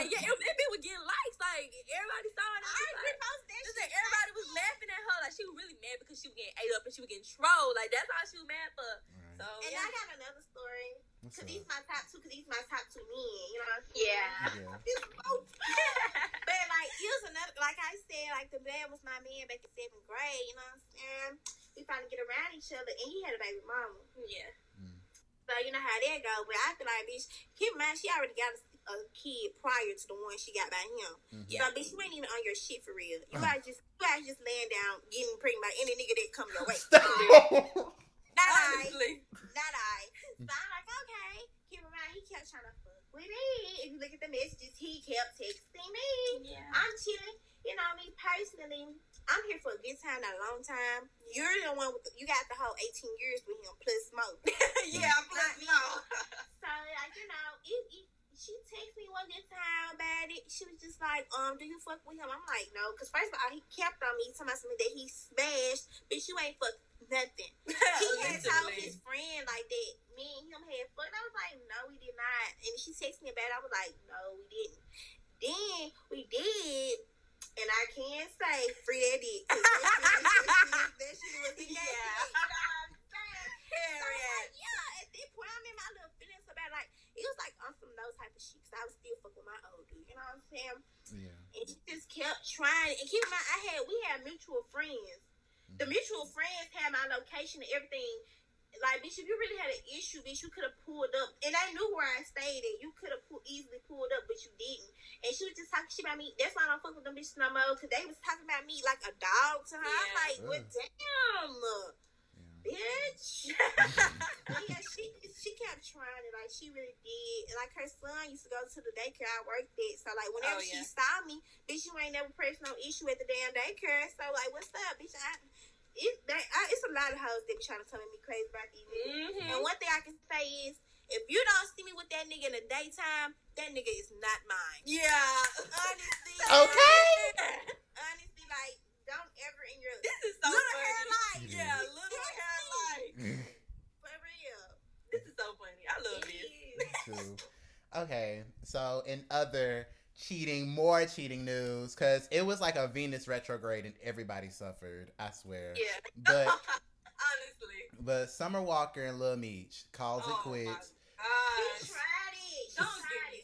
and yeah, it, it, it was getting likes. Like everybody saw it. I, I like, that. Shit. Everybody was laughing at her. Like she was really mad because she was getting ate up and she was getting trolled. Like that's all she was mad for. Right. So and yeah. I got another story. Cause these my top two. Cause these my top two men. You know what I'm saying? Yeah. yeah. but like it was another. Like I said, like the man was my man back in seventh grade. You know what I'm saying? We finally get around each other, and he had a baby mama. Yeah. Mm. So you know how that go. But I feel like bitch, keep in mind she already got a, a kid prior to the one she got by him. Mm-hmm. So bitch, you ain't even on your shit for real. You uh-huh. just you guys just laying down, getting pregnant by any nigga that come your way. not Honestly. I. Not I. So I'm like, okay. Keep in mind, he kept trying to fuck with me. If you look at the messages, he kept texting me. Yeah. I'm chilling. You know me personally. I'm here for a good time, not a long time. You're the one with the, you got the whole 18 years with him plus more. yeah, mm. plus more. so like you know, it, it, she texted me one good time about it. She was just like, um, do you fuck with him? I'm like, no, because first of all, he kept on me telling me that he smashed, bitch, you ain't fuck nothing. he had told his friend like that. Me and him had fucked. I was like, no, we did not. And she texted me about it. I was like, no, we didn't. Then we did, and I can say free that dick. That shit, that shit was that Yeah. you know what I'm saying? So, like, yeah, at this point, I'm in my little feelings about like it was like on some those type of shit. 'cause I was still fucking with my old dude, you know what I'm saying? Yeah. And she just kept trying. And keep in mind, I had we had mutual friends. The mm-hmm. mutual friends had my location and everything. Like, bitch, if you really had an issue, bitch, you could have pulled up. And I knew where I stayed and You could have pull, easily pulled up, but you didn't. And she was just talking shit about me. That's why I don't fuck with them bitches no more. Because they was talking about me like a dog to her. I'm Yeah. like, well, damn, Yeah. Bitch. But yeah, she she kept trying it. Like she really did. And like her son used to go to the daycare I worked at. So like whenever Oh, yeah. she saw me, bitch, you ain't never pressed no issue at the damn daycare. So like, what's up, bitch? I, it, they, I, it's a lot of hoes that be trying to tell me crazy about these niggas. Mm-hmm. And one thing I can say is, if you don't see me with that nigga in the daytime, that nigga is not mine. Yeah. Honestly. Okay. Honestly, like, don't ever in your This is so little hair funny. life. Yeah, little hair life. For real. This is so funny. I love It it. is. Too. Okay, so in other cheating, more cheating news, because it was like a Venus retrograde and everybody suffered. I swear. Yeah. But Honestly. but Summer Walker and Lil Meech calls it Oh, my quits. She gosh. tried it. Don't get me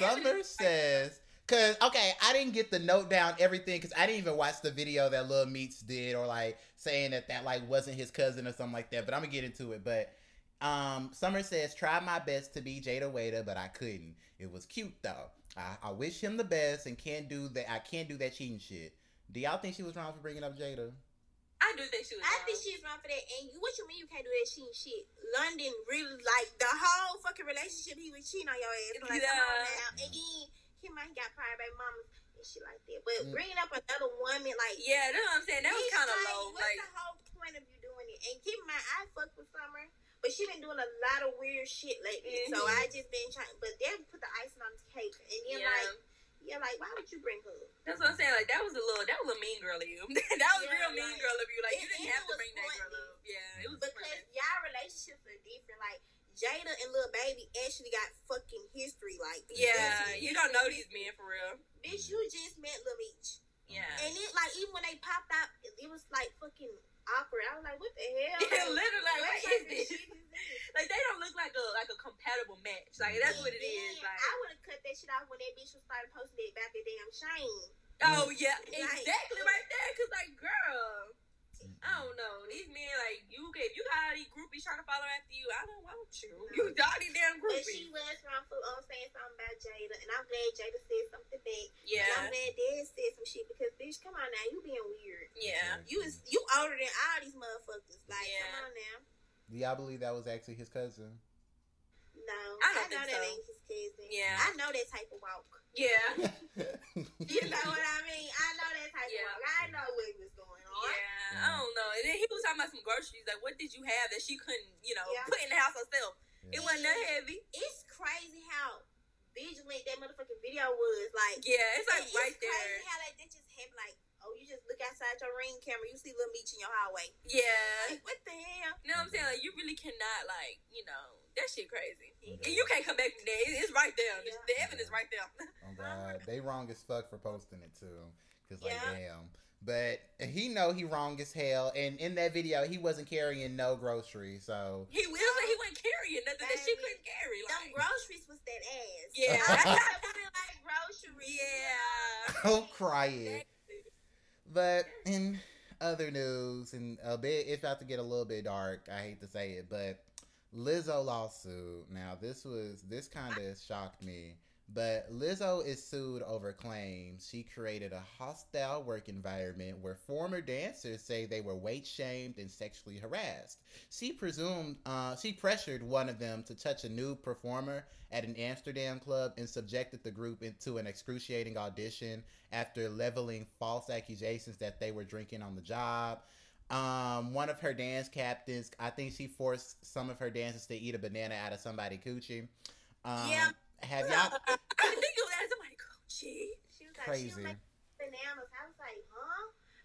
started. Summer says, cause okay, I didn't get the note down everything, cause I didn't even watch the video that Lil Meech did, or like saying that that like wasn't his cousin or something like that. But I'm gonna get into it. But um, Summer says, tried my best to be Jayda Wayda, but I couldn't. It was cute though. I, I wish him the best and can't do that. I can't do that cheating shit. Do y'all think she was wrong for bringing up Jada? I do think she was. I think wrong. she's wrong for that. And you, what you mean you can't do that cheating shit? London really like the whole fucking relationship. He was cheating on your ass. Like, come on Yeah. now. And then him and he got private baby mamas and shit like that. But Mm. bringing up another woman, like Yeah, that's what I'm saying. That was kind of like, low. What's Like, the whole point of you doing it? And keep in mind, I fuck with Summer, but she been doing a lot of weird shit lately. So Mhm. I just been trying. But they put the icing on the cake, and then yeah, like, yeah, like why would you bring her? that's what I'm saying. Like, that was a little, that was a mean girl of you. that was Yeah, real mean like, girl of you. Like, it- you didn't have to bring that girl up. Yeah, it was Because y'all relationships are different. Like Jayda and Lil Baby actually got fucking history. Like Yeah, you don't know these men for real. Bitch, you just met Lil Meech. Yeah. And it like even when they popped out, it, it was like fucking awkward. I was like, what the hell? Yeah, literally, like, what type is of this? shit is this? Like, they don't look like a like a compatible match. Like, that's what it is. Then Like, I would have cut that shit off when that bitch was started posting it about the damn shame. oh yeah, Like- exactly right there. Cause like, girl. I don't know. These men, like, you if you got all these groupies trying to follow after you, I don't want you. You got these damn But she groupies. was wrong for um, saying something about Jayda, and I'm glad Jayda said something back. And I'm Yeah. glad Dad said some shit because bitch, come on now, you being weird. Yeah. You is you older than all these motherfuckers. Like, Yeah. come on now. Do y'all believe that was his cousin? No, I don't know think that so. ain't his cousin. Yeah. I know that type of walk. Yeah. You know what I mean? I know that type Yeah. of walk. I know what was going on. Yeah, I don't know. And then he was talking about some groceries. Like, what did you have that she couldn't, you know, Yeah. put in the house herself? It wasn't that heavy. It's crazy how vigilant that motherfucking video was. Like, Yeah, it's like it's right crazy there. how that, that just happened. Like, oh, you just look outside your ring camera, you see Lil Meech in your hallway. Yeah. Like, what the hell? You know what I'm saying? Like, you really cannot, like, you know, that shit crazy. Okay. And you can't come back from there. It- It's right there. The- Yeah. The evidence right there. Oh God, they wrong as fuck for posting it too. Cause like Yeah. damn. But he know he wrong as hell, and in that video he wasn't carrying no groceries, so He was like he wasn't carrying nothing that she couldn't carry. Them groceries was that ass. Yeah. I put it like groceries. yeah. don't cry. But in other news, and a bit, it's about to get a little bit dark. I hate to say it, but Lizzo lawsuit. Now, this was this kind of shocked me. But Lizzo is sued over claims she created a hostile work environment where former dancers say they were weight shamed and sexually harassed. She presumed uh, she pressured one of them to touch a nude performer at an Amsterdam club and subjected the group into an excruciating audition after leveling false accusations that they were drinking on the job. Um, one of her dance captains, I think she forced some of her dancers to eat a banana out of somebody coochie. Um, Yeah. Have y'all? I didn't think it was that somebody coochie. She was like, she was Crazy. like bananas. Was like, huh?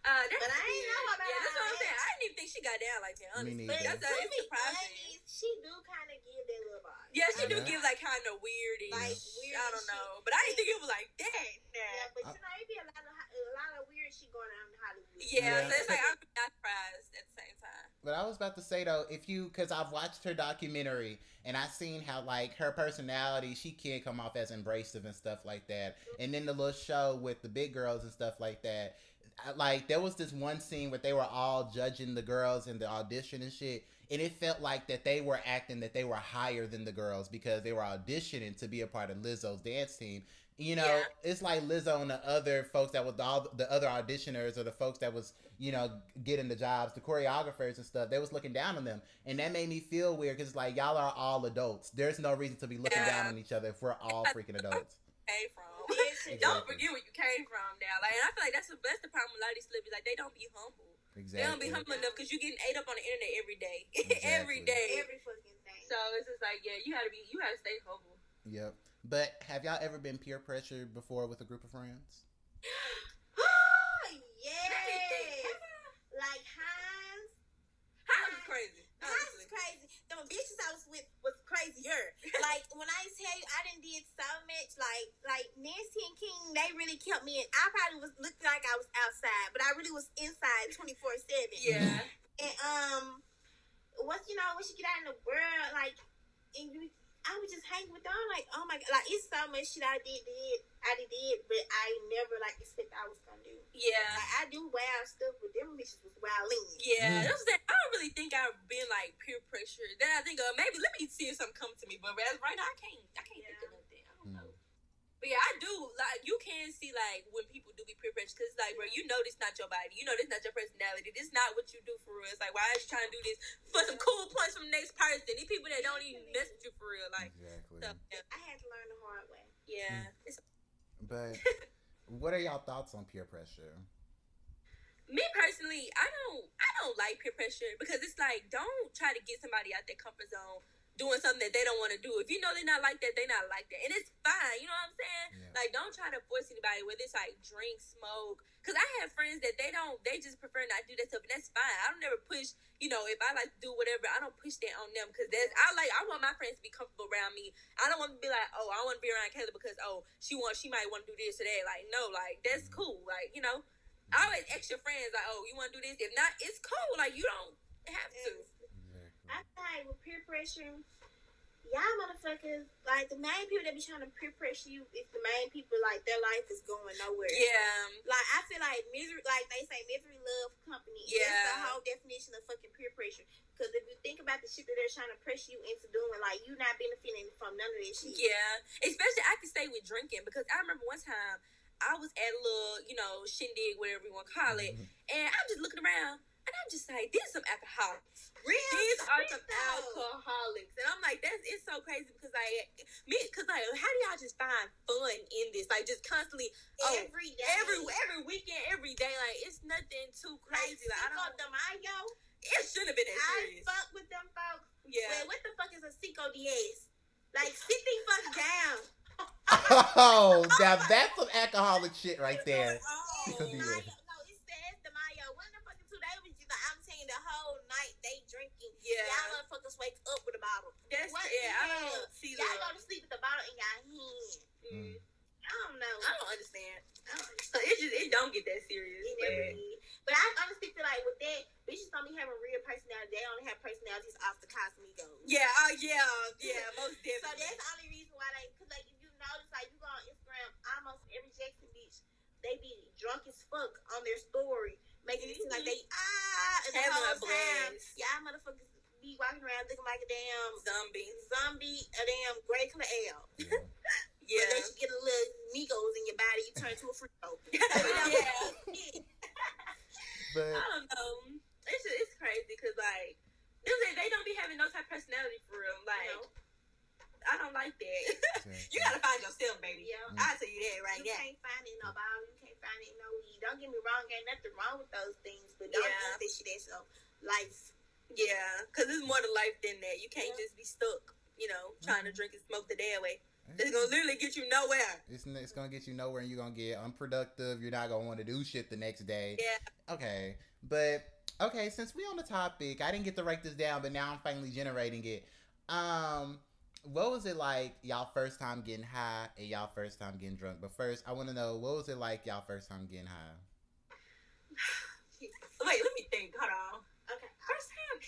Uh, but I ain't know about yeah, that's what I'm saying. I didn't even think she got down like that. Honestly, Me that's uh, it's surprising. She do kind of give that little vibe. Yeah, she do give like kind of weird. Like weird. I don't know, but I didn't think it was like that. Yeah, but you know, it be a lot of a lot of weird shit going on in Hollywood. Yeah, yeah. so it's like I'm not surprised at the same time. But I was about to say though, if you, because I've watched her documentary and I've seen how like her personality, she can come off as embracive and stuff like that. And then the little show with the big girls and stuff like that like there was this one scene where they were all judging the girls in the audition and shit and it felt like that they were acting that they were higher than the girls because they were auditioning to be a part of Lizzo's dance team. You know, yeah. it's like Lizzo and the other folks that was all the other auditioners or the folks that was you know getting the jobs, the choreographers and stuff. They was looking down on them, and that made me feel weird because like y'all are all adults. There's no reason to be looking yeah. down on each other if we're all freaking adults. From exactly. Don't forget where you came from now. Like, and I feel like that's the that's the problem with a lot of these celebrities. Like, they don't be humble. Exactly. They don't be humble enough because you're getting ate up on the internet every day, exactly. every day, every fucking day. So it's just like, yeah, you gotta be, you gotta stay humble. Yep. But have y'all ever been peer pressured before with a group of friends? oh yeah. Like Hans. Hans is crazy. Hans is crazy. The bitches I was with was crazier. like when I tell you, I didn't did so much. Like like Nancy and King, they really kept me in. I probably was looked like I was outside, but I really was inside twenty four seven. Yeah. And um, once you know, once you get out in the world, like, and you I was just hanging with them. like, oh my god, like it's so much shit I did, did, I did, did, but I never like expect I was gonna do. Yeah, like, I do wild stuff, but them bitches was wilding. Yeah, mm. that's I don't really think I've been like peer pressure. Then I think, uh, maybe let me see if something come to me, but right now I can't, I can't yeah. think of nothing. I don't mm. know. But yeah, I do like you can see like when people do be peer pressure because like bro, you know this not your body, you know this not your personality, this not what you do for real. It's like why are you trying to do this for some cool points from the next person? These people that don't even mess with you for real, like. Exactly. So, yeah. I had to learn the hard way. Yeah. Mm. But what are y'all thoughts on peer pressure? Me personally, I don't I don't like peer pressure because it's like don't try to get somebody out their comfort zone doing something that they don't want to do. If you know they're not like that, they're not like that, and it's fine. You know what I'm saying? Yeah. Like, don't try to force anybody whether it's like drink, smoke. Cause I have friends that they don't, they just prefer not to do that stuff, and that's fine. I don't ever push. You know, if I like to do whatever, I don't push that on them because that's I like. I want my friends to be comfortable around me. I don't want to be like, oh, I want to be around Kayla because oh, she wants, she might want to do this or that. Like, no, like that's mm-hmm. cool. Like, you know, I always ask your friends like, oh, you want to do this? If not, it's cool. Like, you don't have to. I feel with peer pressure y'all motherfuckers, like the main people that be trying to peer pressure you is the main people like their life is going nowhere. Yeah. Like I feel like misery, like they say, misery love company. Yeah. That's the whole definition of fucking peer pressure. Because if you think about the shit that they're trying to pressure you into doing, like you not benefiting from none of this shit. Yeah. Especially I can say with drinking because I remember one time I was at a little, you know, shindig, whatever you want to call it, mm-hmm. and I'm just looking around and I'm just like, these are some alcoholics. Real These are some alcoholics. And I'm like, that's it's so crazy because like me because like how do y'all just find fun in this? Like just constantly oh, every day. Every every weekend, every day. Like it's nothing too crazy. Like, like I don't them I go. It should have been that serious. I fuck with them folks. Yeah. Wait, what the fuck is a Cinco Diaz? Like sit the fuck down. oh, now that's some alcoholic shit right there. Oh, Cinco Diaz. Yeah. Y'all motherfuckers wake up with a bottle. That's what yeah, I don't see that. Y'all go to sleep with the bottle in your hand. Mm. I don't know. I don't understand. I don't understand. It just it don't get that serious. It never did. But I honestly feel like with that, bitches don't be having real personality. They only have personalities off the Casamigos. Yeah, uh, yeah, yeah, most definitely. so that's the only reason why they, cause like if you notice, like you go on Instagram, almost every Jackson bitch, they be drunk as fuck on their story, making mm-hmm. it seem like they ah, and the whole time, y'all motherfuckers be walking around looking like a damn zombie, zombie, a damn gray color ale. Yeah. yeah. But you get a little Migos in your body, you turn to a Frito. yeah. but I don't know. It's just, it's crazy because like they they don't be having no type of personality for real. Like. No. I don't like that. you gotta find yourself, baby. Yeah. Mm. I'll tell you that right you now. You can't find it no bottle. You can't find it no weed. Don't get me wrong. Ain't nothing wrong with those things, but don't yeah. think this shit as a life yeah, because it's more to life than that. You can't yeah. just be stuck, you know, trying mm-hmm. to drink and smoke the day away. It's gonna literally get you nowhere. It's, it's gonna get you nowhere, and you're gonna get unproductive. You're not gonna want to do shit the next day. Yeah. Okay, but okay, since we on the topic, I didn't get to write this down, but now I'm finally generating it. Um, what was it like y'all first time getting high and y'all first time getting drunk? But first, I want to know what was it like y'all first time getting high. Wait, let me think. Hold on. Okay, first time,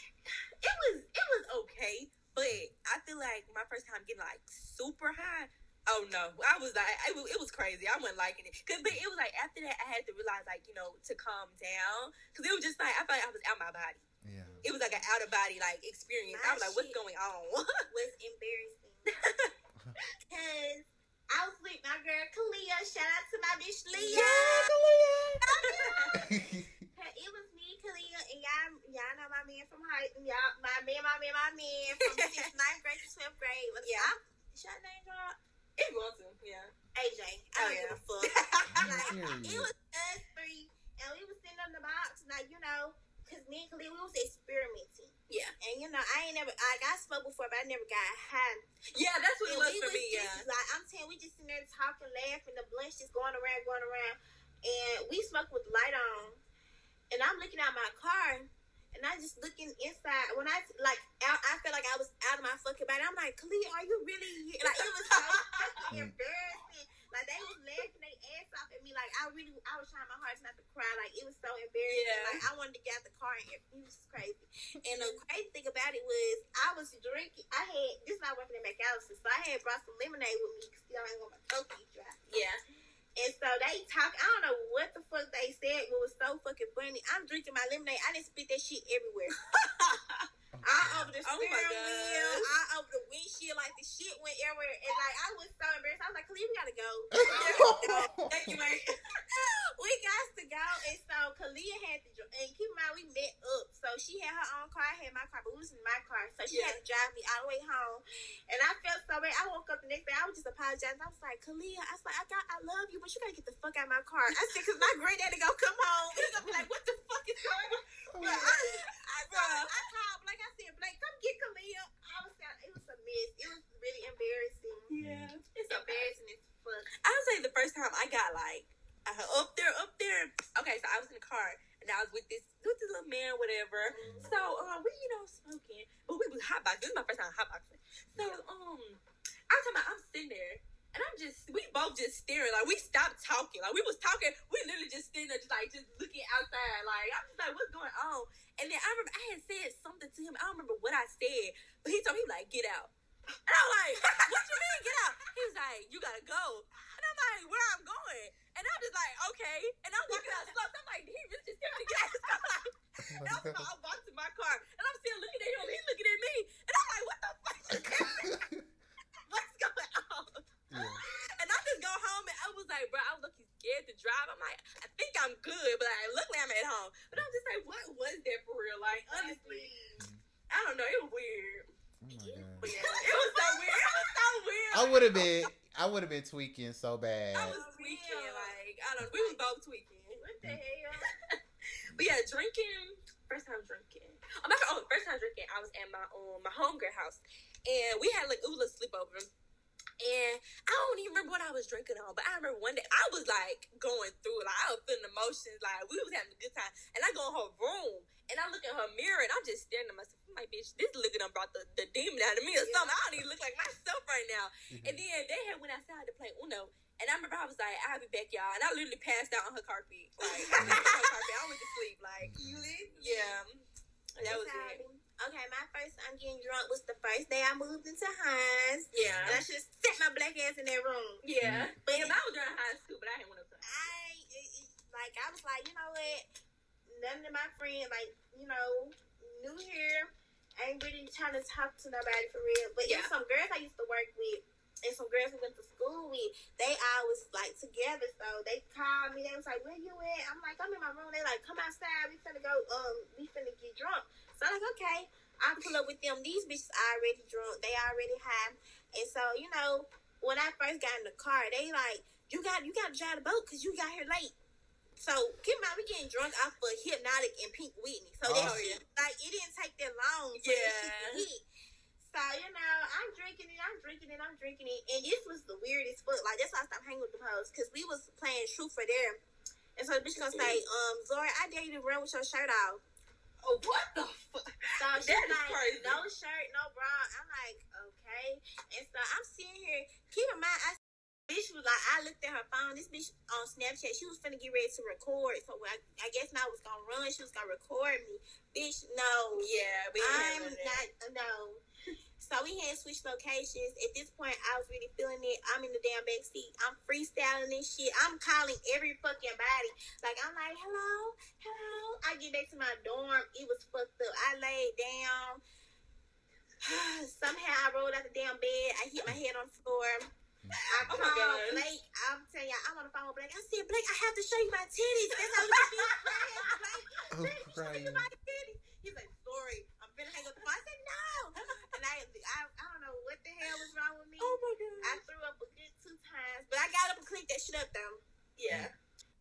it was it was okay, but I feel like my first time getting like super high. Oh no, I was like, it was, it was crazy. I wasn't liking it, cause but it was like after that, I had to realize like you know to calm down, cause it was just like I felt like I was out my body. Yeah. It was like an out of body like experience. My I was like, what's going on? was embarrassing. Cause I was with my girl Kalia. Shout out to my bitch Leah. It was me, Kalia, and y'all, y'all know my man from high, y'all, my man, my man, my man from sixth, ninth grade to twelfth grade. What's Yeah. up? Should I name drop? if you want to, yeah. AJ. I Oh, don't yeah. give a fuck. like, it was us three, and we was sitting on the box, like you know, cause me and Kalia, we was experimenting, Yeah, and you know, I ain't never, like I spoke before, but I never got high. yeah, that's what it was for was me. just, Yeah, Like I'm saying, we just sitting there talking, laughing, the blunts just going around, going around, and we smoke with light on, and I'm looking out my car, and I just looking inside. When I like, out, I felt like I was out of my fucking body. I'm like, Khalid, are you really? here?" Like it was so fucking embarrassing. Like they was laughing their ass off at me. Like I really, I was trying my hardest not to cry. Like it was so embarrassing. Yeah. Like I wanted to get out the car, and it was crazy. And the crazy thing about it was, I was drinking. I had this is not working at McAlister, so I had brought some lemonade with me because I ain't want my coke to dry. yeah. And so they talk. I don't know what the fuck they said, it was so fucking funny. I'm drinking my lemonade. I didn't spit that shit everywhere. All over the Oh steering God. wheel, all over the windshield. Like the shit went everywhere, and like I was so embarrassed. I was like, "Khalid, we gotta go." Thank you, man. we got to go. And so Kalia had to, and keep in mind, we met up. So she had her own car, I had my car, but we was in my car. So she Yeah. had to drive me all the way home. And I felt so bad. I woke up the next day, I was just apologizing. I was like, Kalia, I was like, I got, I love you, but you gotta get the fuck out of my car. I said, because my granddaddy gonna come home. He's gonna be like, what the fuck is going on? But I, I, I, I called Blake. I said, Blake, come get Kalia. I was, it was a mess. It was really embarrassing. Yeah, It's embarrassing as fuck. I would say the first time I got like uh, up there, up there. Okay, so I was in the car and I was with this with this little man, whatever. So uh, we you know smoking, but we was hotboxing. This is my first time hotboxing. So um, I'm talking about I'm sitting there. And I'm just, we both just staring. Like, we stopped talking. Like, we was talking. We literally just sitting there, just like, just looking outside. Like, I'm just like, what's going on? And then I remember I had said something to him. I don't remember what I said. But he told me, like, get out. And I'm like, what you mean, get out? He was like, you gotta go. And I'm like, where I'm going? And I'm just like, okay. And I'm walking out slow. I'm like, he really just to get out. I'm like, and I'm, I walked to my car. And I'm still looking at him. He's looking at me. And I'm like, what the fuck? What's going on? Yeah. And I just go home and I was like, bro, I was looking scared to drive. I'm like, I think I'm good, but I look like, I'm at home. But I'm just like, what was that for real? Like, honestly, I don't know. It was weird. Oh my god. But yeah, it was so weird. It was so weird. I would have been. I would have been tweaking so bad. I was tweaking. Like, I don't. Know. We was both tweaking. What the hell? But yeah, drinking. First time drinking. Oh, my, oh, first time drinking. I was at my um my homegirl house, and we had like it was a sleepover. And I don't even remember what I was drinking on, but I remember one day I was like going through it. Like I was feeling emotions. Like we was having a good time. And I go in her room and I look in her mirror and I'm just staring at myself. I'm like, bitch, this looking done brought the, the demon out of me or Yeah. something. I don't even look like myself right now. And then they had went outside to play Uno. And I remember I was like, I'll be back, y'all. And I literally passed out on her carpet. Like, I passed out on her carpet. I went to sleep. Like, You yeah. That was it. Okay, my first time getting drunk was the first day I moved into Hinds. And Yeah. I should set my black ass in that room. Yeah. But Yeah, I was during high school, but I didn't want to play. I, it, it, like, I was like, you know what? None of my friends, like, you know, new here. I ain't really trying to talk to nobody for real. But Yeah. yeah. some girls I used to work with and some girls we went to school with, they all was like together. So they called me. They was like, "Where you at?" I'm like, "I'm in my room." They like, "Come outside. We finna go. Um, we finna get drunk." So I'm like, "Okay." I pull up with them. These bitches already drunk. They already high. And so you know, when I first got in the car, they like, "You got you got to drive the boat because you got here late." So keep in mind, we getting drunk off of Hpnotiq and Pink Whitney. So Oh. shit, like, it didn't take that long. For yeah. Yeah. Shit to hit. So, you know, I'm drinking it, I'm drinking it, I'm drinking it. And this was the weirdest foot. Like, that's why I stopped hanging with the hoes. Because we was playing truth for them. And so the bitch gonna say, um, Zori, I dare you to run with your shirt off. Oh, what the fuck? So That like, crazy. no shirt, no bra. I'm like, okay. And so I'm sitting here. Keep in mind, I bitch was like, I looked at her phone. This bitch on Snapchat, she was finna get ready to record. So I, I guess now I was gonna run. She was gonna record me. Bitch, no. Yeah, we I'm not. No. So we had switched locations. At this point, I was really feeling it. I'm in the damn back seat. I'm freestyling this shit. I'm calling every fucking body. Like I'm like, hello, hello. I get back to my dorm. It was fucked up. I laid down. Somehow I rolled out the damn bed. I hit my head on the floor. I Oh called my God. Blake. I'm telling y'all, I'm on the phone with Blake. I said, Blake, I have to show you my titties. That's how we can be friends. Blake, Oh, Blake, show you my titties. He's like, sorry, I'm finna hang up the phone. I said, no. And I, I, I don't know what the hell was wrong with me. Oh my god. I threw up a good two times, but I got up and cleaned that shit up though. yeah.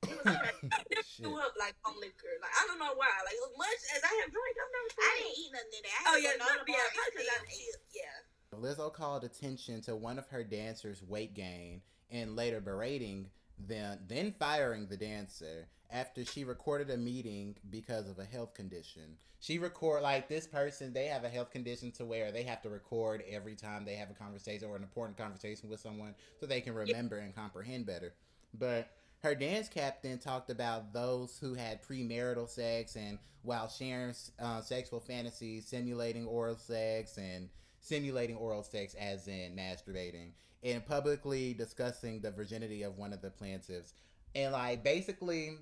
It was crazy. Shit. Threw up like on liquor. Like I don't know why. Like as much as I have drank, I've never. I didn't eat nothing today. I Oh yeah, to no, go to the yeah, because I and ate. Yeah. Lizzo called attention to one of her dancers' weight gain and later berating them, then firing the dancer after she recorded a meeting because of a health condition. She record like this person, they have a health condition to where they have to record every time they have a conversation or an important conversation with someone so they can remember and comprehend better. But her dance captain talked about those who had premarital sex and while sharing uh, sexual fantasies, simulating oral sex and simulating oral sex as in masturbating and publicly discussing the virginity of one of the plaintiffs and like basically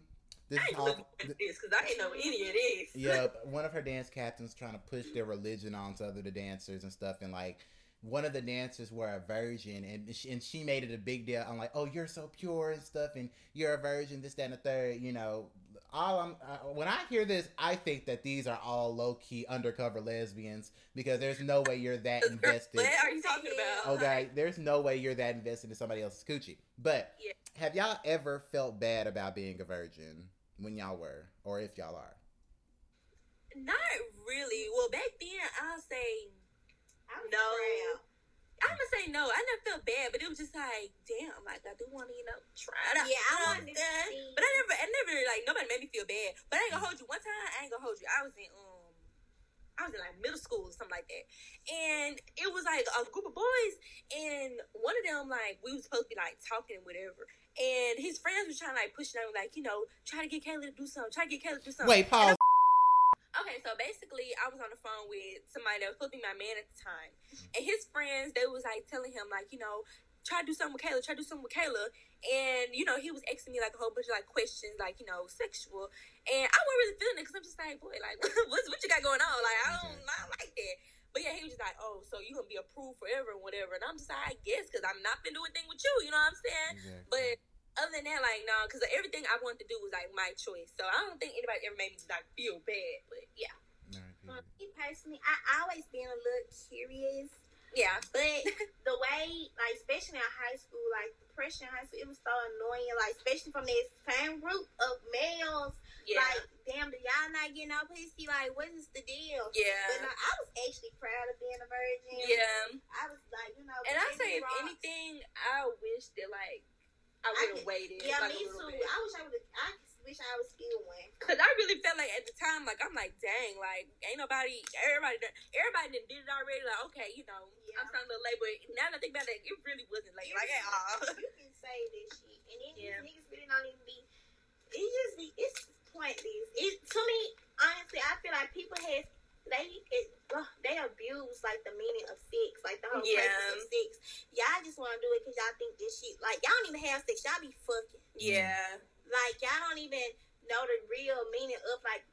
this I is ain't all looking because I ain't know any of this. yeah one of her dance captains trying to push their religion onto other the dancers and stuff and like one of the dancers were a virgin and she, and she made it a big deal i'm like oh you're so pure and stuff and you're a virgin this that and the third you know all I'm uh, when I hear this, I think that these are all low key undercover lesbians because there's no way you're that invested. What are you talking about? Okay, there's no way you're that invested in somebody else's coochie. But Yeah. have y'all ever felt bad about being a virgin when y'all were, or if y'all are? Not really. Well, back then I'll say I was No. proud. I'm gonna say no. I never felt bad, but it was just like, damn, like I do want to, you know, try it out. Yeah, I You know wanted to. But I never, I never like nobody made me feel bad. But I ain't gonna hold you. One time, I ain't gonna hold you. I was in um, I was in like middle school or something like that, and it was like a group of boys, and one of them like we was supposed to be like talking and whatever, and his friends were trying to like push them like you know try to get Kayla to do something, try to get Kayla to do something. Wait, pause. Okay, so basically, I was on the phone with somebody that was supposed to be my man at the time, and his friends they was like telling him like, you know, try to do something with Kayla, try to do something with Kayla, and you know he was asking me like a whole bunch of like questions like you know sexual, and I wasn't really feeling it because I'm just like, boy, like what's what you got going on? Like I don't, I don't like that. But yeah, he was just like, oh, so you gonna be approved forever and whatever, and I'm just like, I guess because I'm not gonna do a thing with you, you know what I'm saying? Exactly. But other than that, like no, because everything I wanted to do was like my choice, so I don't think anybody ever made me like feel bad. But yeah, right, me personally, I always been a little curious, yeah. but the way, like, especially in high school, like, the pressure in high school, it was so annoying, like, especially from this same group of males. Yeah, Like, damn, do y'all not getting no pussy? Like, what is the deal? But yeah, no, I was actually proud of being a virgin. yeah. I was like, you know, And I say, if anything, I wish that like I would have waited. yeah, like, me a too. Bit. I wish I would. I wish I was still one. Cause I really felt like at the time, like I'm like, dang, like ain't nobody, everybody, done- everybody done did it already. Like, okay, you know, Yeah. I'm starting little late, but now that I think about it, it really wasn't late. Like at all. you can say this shit, and then Yeah. these niggas really don't even be. It just be. It's pointless. It to me, honestly, I feel like people have they it, ugh, they abuse like the meaning of sex, like the whole Yeah. purpose of sex. Y'all just want to do it because y'all think this shit. Like y'all don't even have sex. Y'all be fucking. Yeah, Like y'all don't even know the real meaning of like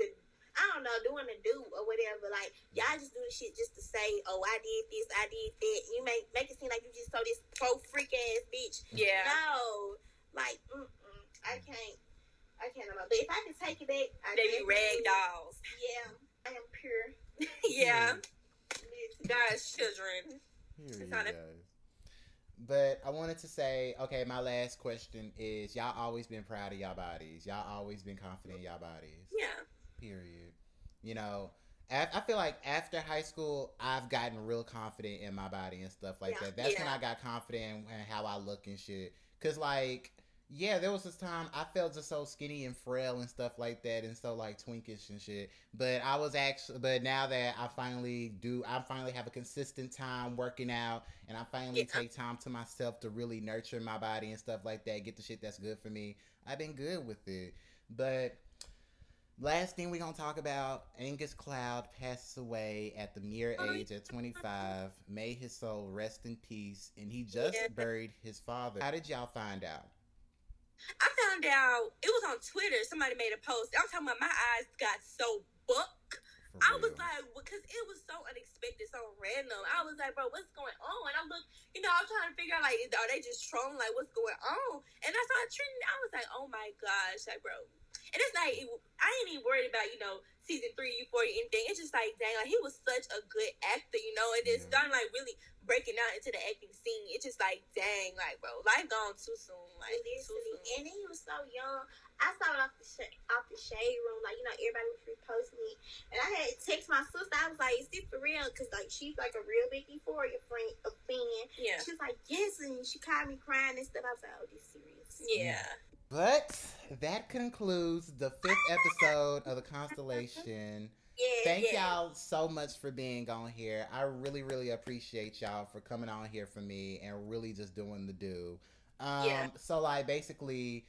the. I don't know, doing the do or whatever. Like y'all just do the shit just to say, "Oh, I did this, I did that." You make make it seem like you just so this pro freak ass bitch. yeah, No, like mm-mm, I can't, I can't. know. But if I can take it back, I they be rag dolls. Yeah, I am pure. yeah, hmm. Listen. God's children. Here you Kinda- guys. But I wanted to say, okay, my last question is: Y'all always been proud of y'all bodies. Y'all always been confident in y'all bodies. Yeah, Period. You know, I feel like after high school, I've gotten real confident in my body and stuff like Yeah. that. That's when I got confident in how I look and shit. Cause like, yeah, there was this time I felt just so skinny and frail and stuff like that, and so like twinkish and shit. But I was actually, but now that I finally do, I finally have a consistent time working out, and I finally Yeah. take time to myself to really nurture my body and stuff like that. Get the shit that's good for me. I've been good with it, but. Last thing we're gonna talk about, Angus Cloud passes away at the mere oh, age of 25. May his soul rest in peace. And he just Yeah. buried his father. How did y'all find out? I found out it was on Twitter. Somebody made a post. I'm talking about my eyes got so buck. For I was like, because it was so unexpected, so random. I was like, bro, what's going on? And I'm look, you know, I'm trying to figure out like, are they just trolling? Like, what's going on? And I started treating. I was like, oh my gosh, like, bro. And it's like, it, I ain't even worried about you know season three, Euphoria, anything. It's just like, dang, like he was such a good actor, you know. And then Yeah. starting like really breaking out into the acting scene. It's just like, dang, like, bro, life gone too soon, like too Literally, soon. and he was so young. I saw it off the sh- off the shade room, like you know, everybody was reposting it, and I had to text my sister. I was like, "Is this for real?" Because like she's like a real big Euphoria friend, a fan. Yeah, She was like, "Yes," and she called me crying and stuff. I was like, "Oh, this serious." yeah. But that concludes the fifth episode of the Constellation. Yeah. Thank Yeah. y'all so much for being on here. I really, really appreciate y'all for coming on here for me and really just doing the do. Um, Yeah. So, like, basically,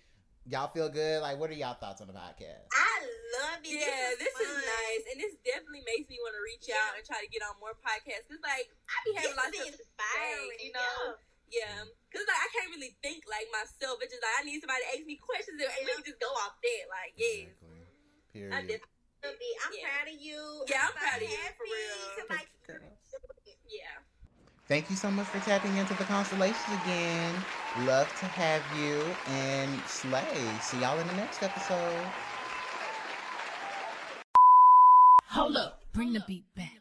y'all feel good? Like, what are y'all thoughts on the podcast? I love it. Yeah, this is fun. nice, and this definitely makes me want to reach Yeah. out and try to get on more podcasts. Cause like I be This having a lot of is stuff to inspiring, you know. Yeah, cause like I can't really think like myself. It's just like I need somebody to ask me questions and we can just go off that. Like, yes, Exactly. I Period. def- Yeah. I'm Yeah. proud of you. Yeah, I'm so proud of you, for real. to, like, yeah. Thank you so much for tapping into the constellations again. Love to have you and Slay. See y'all in the next episode. Hold up. Bring the beat back.